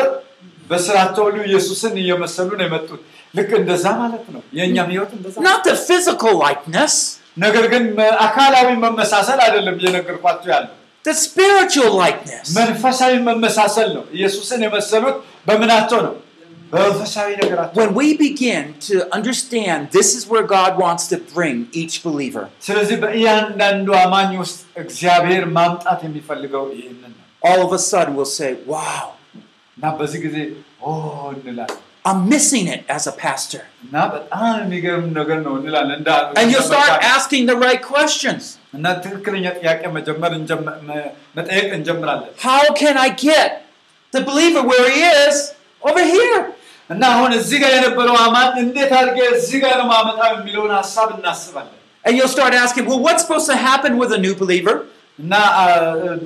S2: በስራቸው ሁሉ ኢየሱስን እየመሰሉ ነው የመጡት። ልክ እንደዛ ማለት ነው። የእኛም ህይወት እንደዛ ነው።
S3: Not the physical likeness,
S2: ነገር ግን አካላዊ መመሳሰል አይደለም እየነገርኳቸው ያለው
S3: the spiritual likeness.
S2: መንፈሳዊ መመሳሰል ነው። ኢየሱስን የመሰሉት በምናቸው ነው?
S3: When we begin to understand this is where God wants to bring each believer. All of a sudden we'll say, wow. I'm missing it as a pastor. And you'll start asking the right questions. How can I get the believer where he is over here?
S2: እና አሁን እዚህ ጋር የነበረው አማኝ እንዴት አድርጌ እዚህ ጋር ነው ማመጣው የሚለውን ሀሳብ እናስባለን
S3: And you'll start asking, well, what's supposed to happen with a new believer?
S2: እና አ,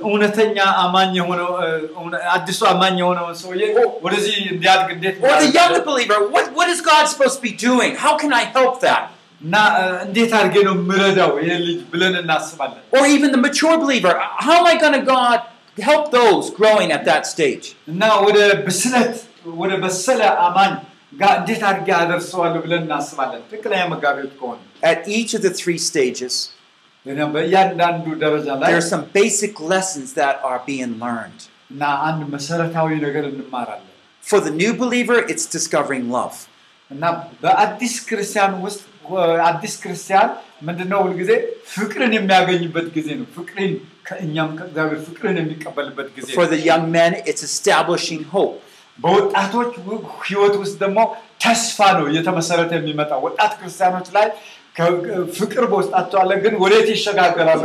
S2: እውነተኛ አማኝ የሆነው እ, እውነ- አዲሱ አማኝ የሆነውን ሰውዬ ወደዚህ እንዲያድግ እንዴት
S3: Or the young
S2: እናደርጋለን?
S3: believer? What, what is God supposed to be doing? How can I help that?
S2: እና እ, እንዴት አድርጌ ነው ምረዳው ይሄ ልጅ ብለን እናስባለን
S3: Or even the mature believer? How am I going to God help those growing at that stage?
S2: እና ወደ ብስለት ወደ በሰለ አማኝ ጋር እንዴት አድርጌ አደርሰዋለሁ ብለን እናስባለን ትክክለኛ መጋቢዎች ከሆነ
S3: At each of the three stages,
S2: እና በእያንዳንዱ ደረጃ ላይ
S3: there are some basic lessons that are being learned.
S2: እና አንድ መሰረታዊ ነገር እንማራለን
S3: For the new believer, it's discovering love.
S2: እና በአዲስ ክርስቲያን ውስጥ ወ- አዲስ ክርስቲያን ምንድነው ሁልጊዜ ፍቅርን የሚያገኝበት ጊዜ ነው ፍቅርን ከእኛም ከእግዚአብሔር ፍቅርን የሚቀበልበት ጊዜ
S3: For
S2: ነው።
S3: the young men, it's establishing hope.
S2: በወጣቶች ህይወት ውስጥ ደግሞ ተስፋ ነው እየተመሰረተ የሚመጣው። ወጣት ክርስቲያኖች ላይ ፍቅር በውስጣቸው አለ ግን ወዴት ይሸጋገራሉ?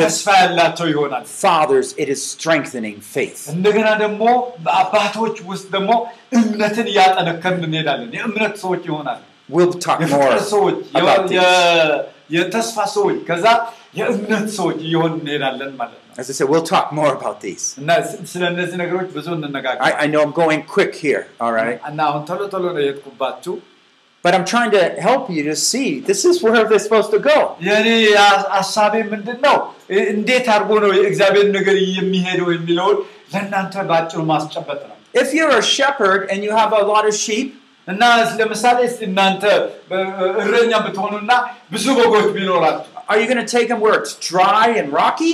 S2: ተስፋ ያላቸው ይሆናል።
S3: Fathers, it is strengthening faith.
S2: እንደገና ደግሞ በአባቶች ውስጥ ደግሞ እምነትን እያጠነከርን እንሄዳለን። የእምነት ሰዎች ይሆናል
S3: We'll talk more
S2: የፍቅር ሰዎች የተስፋ ሰዎች ከዛ የእምነት ሰዎች እየሆን እንሄዳለን ማለት ነው
S3: As I said, we'll talk more about these.
S2: እና ስ- ስለ እነዚህ ነገሮች ብዙ እንነጋገር
S3: I, I know I'm going quick here, all right?
S2: እና አሁን ቶሎ ቶሎ ነው የሄድኩባችሁ
S3: But I'm trying to help you to see this is where they're supposed to go.
S2: የእኔ ያ- ሀሳቤ ምንድን ነው እ- እንዴት አድርጎ ነው የእግዚአብሔር ነገር የሚሄደው የሚለውን ለእናንተ በአጭሩ ማስጨበጥ ነው
S3: If you're a shepherd and you have a lot of sheep,
S2: እና ለምሳሌ እስቲ እናንተ በ- እረኛ ብትሆኑና ብዙ በጎች ቢኖራችሁ
S3: are you going to take them where it's dry and rocky?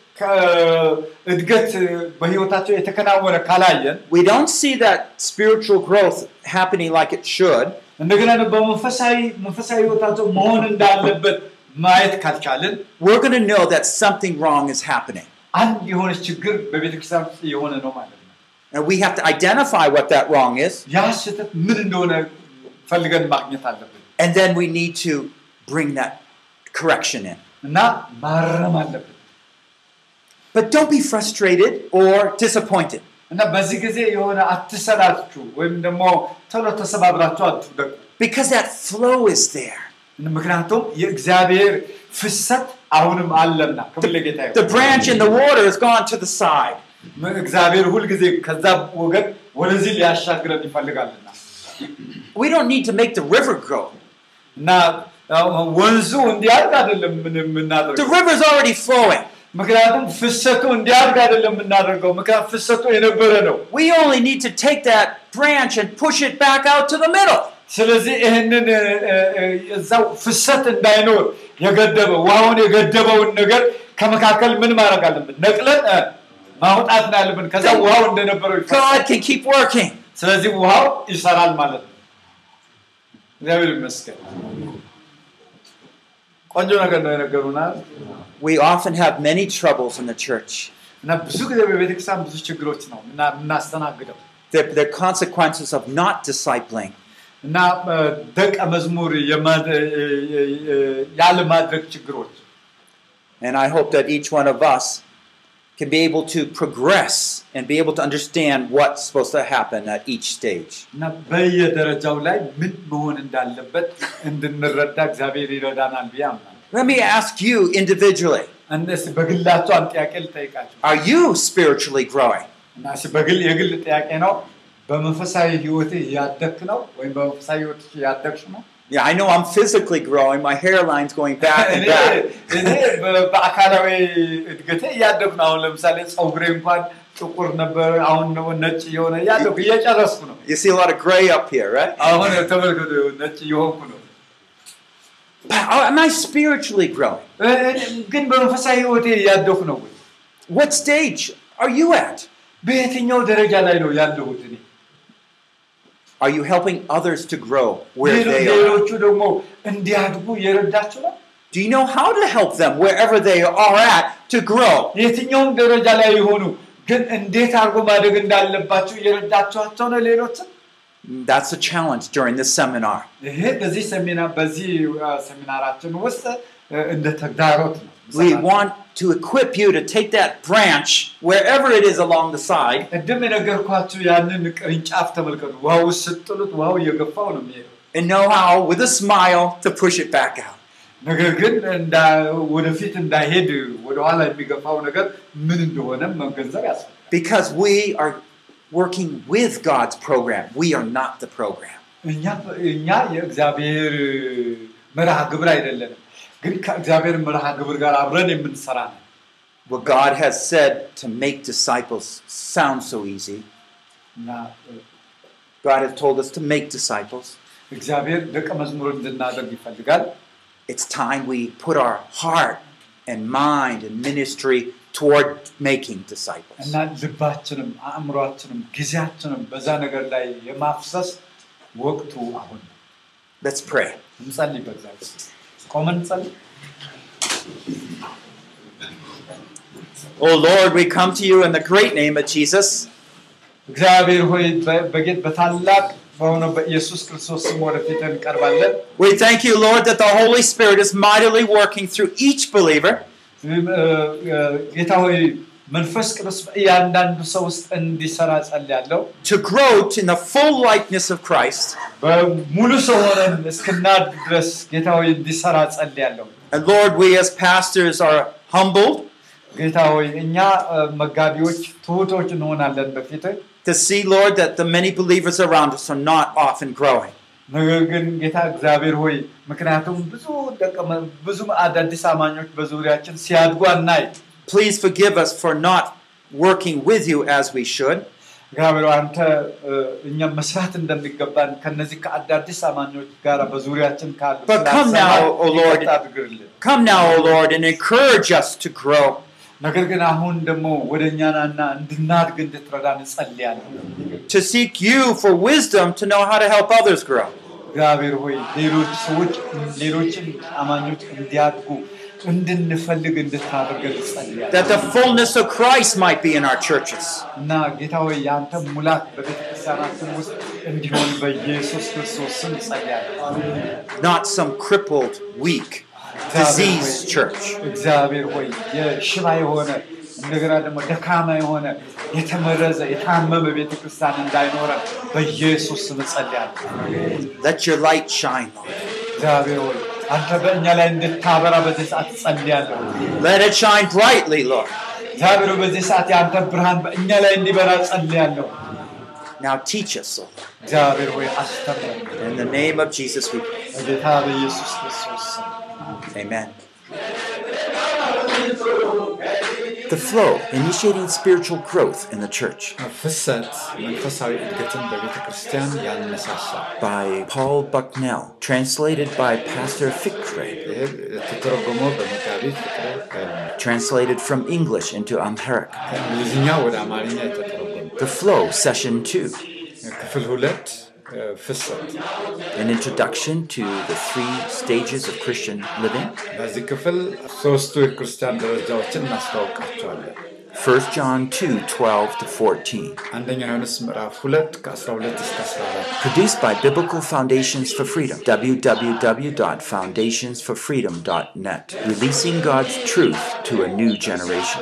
S2: እድገት በህይወታቸው የተከናወነ ካላየን
S3: we don't see that spiritual growth happening like it should,
S2: እንደገና ደግሞ በመንፈሳዊ መንፈሳዊ ህይወታቸው መሆን እንዳለበት ማየት ካልቻልን
S3: we're going to know that something wrong is happening.
S2: አንድ የሆነ ችግር በቤተክርስቲያን ውስጥ የሆነ ነው ማለት ነው።
S3: And we have to identify what that wrong is,
S2: ያ ስህተት ምን እንደሆነ ፈልገን ማግኘት አለብን
S3: and then we need to bring that correction in.
S2: እና ማረም አለብን
S3: But don't be frustrated or disappointed.
S2: እና በዚህ ጊዜ የሆነ አትሰላችሁ ወይም ደግሞ ቶሎ ተሰባብራችሁ አትውደቁ።
S3: Because that flow is there.
S2: ምክንያቱም የእግዚአብሔር ፍሰት አሁንም አለና ክብር ለጌታ ይሁን።
S3: The branch in the water has gone to the side.
S2: እግዚአብሔር ሁልጊዜ ከዛ ወገን ወደዚህ ሊያሻግረን ይፈልጋልና
S3: We don't need to make the river grow.
S2: እና ያው ወንዙ እንዲያድግ አይደለም ምን
S3: The
S2: የምናደርገው
S3: river is already flowing.
S2: ምክንያቱም ፍሰቱ እንዲያድግ አይደለም የምናደርገው ምክንያቱም ፍሰቱ የነበረ ነው
S3: We only need to take that branch and push it back out to the middle.
S2: ስለዚህ ይህንን እ, እ, እ, እዛው ፍሰት እንዳይኖር የገደበ ውሃውን የገደበውን ነገር ከመካከል ምን ማድረግ አለብን ነቅለን እ, ማውጣት ነው ያለብን ከዛ ውሃው እንደነበረው ይፈሳል።
S3: God can keep working.
S2: ስለዚህ ውሃው ይሰራል ማለት ነው እግዚአብሔር ይመስገን
S3: We often have many troubles in the church.
S2: እና ብዙ ጊዜ በቤተክርስቲያን ብዙ ችግሮች ነው እና- የምናስተናግደው
S3: They're, they're consequences of not discipling.
S2: እና እ፣ ደቀ መዝሙር የማድ- እ፣ እ፣ እ፣ ያለማድረግ ችግሮች
S3: And I hope that each one of us can be able to progress and be able to understand what's supposed to happen at each stage.
S2: እና በየደረጃው ላይ ምን መሆን እንዳለበት እንድንረዳ እግዚአብሔር ይረዳናል ብዬ አምናለሁ።
S3: Let me ask you individually
S2: እነስ በግላቸው አንድ ጥያቄ ልጠይቃቸው
S3: Are you spiritually growing?
S2: እና እሺ፣ በግል የግል ጥያቄ ነው። በመንፈሳዊ ህይወት እያደግክ ነው ወይም በመንፈሳዊ ህይወት እያደግሽ ነው?
S3: Yeah, I know I'm physically growing. My hairline's going back and
S2: እኔ [LAUGHS]
S3: back.
S2: እኔ በ- በአካላዊ እድገቴ እያደግኩ ነው። አሁን ለምሳሌ ፀጉሬ እንኳን ጥቁር ነበር፣ አሁን ደግሞ ነጭ እየሆነ እያደግኩ እየጨረስኩ ነው።
S3: You see a lot of gray up here, right?
S2: አሁን ተመልከቱ፣ ነጭ እየሆንኩ ነው።
S3: But oh, am I spiritually growing?
S2: እ- ግን በመንፈሳዊ ህይወቴ እያደግኩ ነው ወይ?
S3: What stage are you at?
S2: በየትኛው ደረጃ ላይ ነው ያለሁት እኔ?
S3: Are you helping others to grow where they are? Do you know how to help them wherever they are at to grow? That's a challenge during this seminar. We want to equip you to take that branch wherever it is along the side
S2: ቅድም የነገርኳችሁ ያንን ቅርንጫፍ ተመልከቱ። ውሃው ውስጥ ስትጥሉት ውሃው እየገፋው ነው የሚሄደው።
S3: and know how, with a smile, to push it back out.
S2: ነገር ግን እንዳ- ወደፊት እንዳይሄድ ወደኋላ የሚገፋው ነገር ምን እንደሆነ መገንዘብ ያስፈልጋል።
S3: Because we are working with God's program. We are not the program.
S2: እኛ እኛ የእግዚአብሔር መርሃ ግብር አይደለንም፣
S3: what God has said to make disciples sounds so easy. God has told us to make disciples. It's time we put our heart and mind and ministry toward making disciples. Let's pray.
S2: እንጸልይ። በእግዚአብሔር ቆመን እንጸልይ።
S3: Oh Lord, we come to you in the great name of Jesus.
S2: እግዚአብሔር ሆይ በ- በጌት በታላቅ በሆነው በኢየሱስ ክርስቶስ ስም ወደፊት እንቀርባለን።
S3: We thank you, Lord, that the Holy Spirit is mightily working through each believer
S2: እ- እ- ጌታ ሆይ መንፈስ ቅዱስ በእያንዳንዱ ሰው ውስጥ እንዲሰራ ጸልያለሁ።
S3: to grow to in the full likeness of Christ.
S2: በሙሉ ሰው ሆነን እስክናድግ ድረስ ጌታ ሆይ እንዲሰራ ጸልያለሁ።
S3: And Lord, we as pastors are humbled
S2: ጌታ ሆይ እኛ እ፣ መጋቢዎች ትሑቶች እንሆናለን በፊት
S3: to see, Lord, that the many believers around us are not often growing.
S2: ነገር ግን ጌታ እግዚአብሔር ሆይ ምክንያቱም ብዙ ደቀ መ- ብዙ አዳዲስ አማኞች በዙሪያችን ሲያድጉ አናይ።
S3: Please forgive us for not working with you as we should.
S2: እግዚአብሔር ሆይ አንተ እ፣ እኛም መስራት እንደሚገባን ከነዚህ ከአዳዲስ አማኞች ጋር በዙሪያችን ካሉ
S3: But come now, O Lord.
S2: ይቅርታ አድርግልን።
S3: Come now, O Lord, and encourage us to grow.
S2: ነገር ግን አሁን ደግሞ ወደ እኛ ናና እንድናድግ እንድትረዳን እንጸልያለን።
S3: To seek you for wisdom to know how to help others grow.
S2: እግዚአብሔር ሆይ ሌሎች ሰዎች ሌሎችን አማኞች እንዲያድጉ እንድንፈልግ እንድታደርገን ጸልያለሁ
S4: that the fullness of Christ might be in our churches.
S2: እና ጌታ ሆይ የአንተ ሙላት በቤተ ክርስቲያናችን ውስጥ እንዲሆን በኢየሱስ ክርስቶስ ስም ጸልያለሁ።
S4: not some crippled, weak, diseased church.
S2: እግዚአብሔር ሆይ የሽባ የሆነ እንደገና ደግሞ ደካማ የሆነ የተመረዘ የታመመ ቤተ ክርስቲያን እንዳይኖረን በኢየሱስ ስም ጸልያለሁ።
S4: Let your light shine, Lord.
S2: እግዚአብሔር ሆይ
S4: let it shine brightly, Lord. Now teach us, Lord. In the name of Jesus, we pray. Amen.
S3: The flow initiating spiritual growth in the church. By Paul Bucknell, translated by Pastor Fikre. Translated from English into Amharic. The flow session
S2: 2.
S3: An introduction to the three stages of Christian living. First John 2 12 to 14. Produced by Biblical Foundations for Freedom. www.foundationsforfreedom.net. Releasing God's truth to a new generation.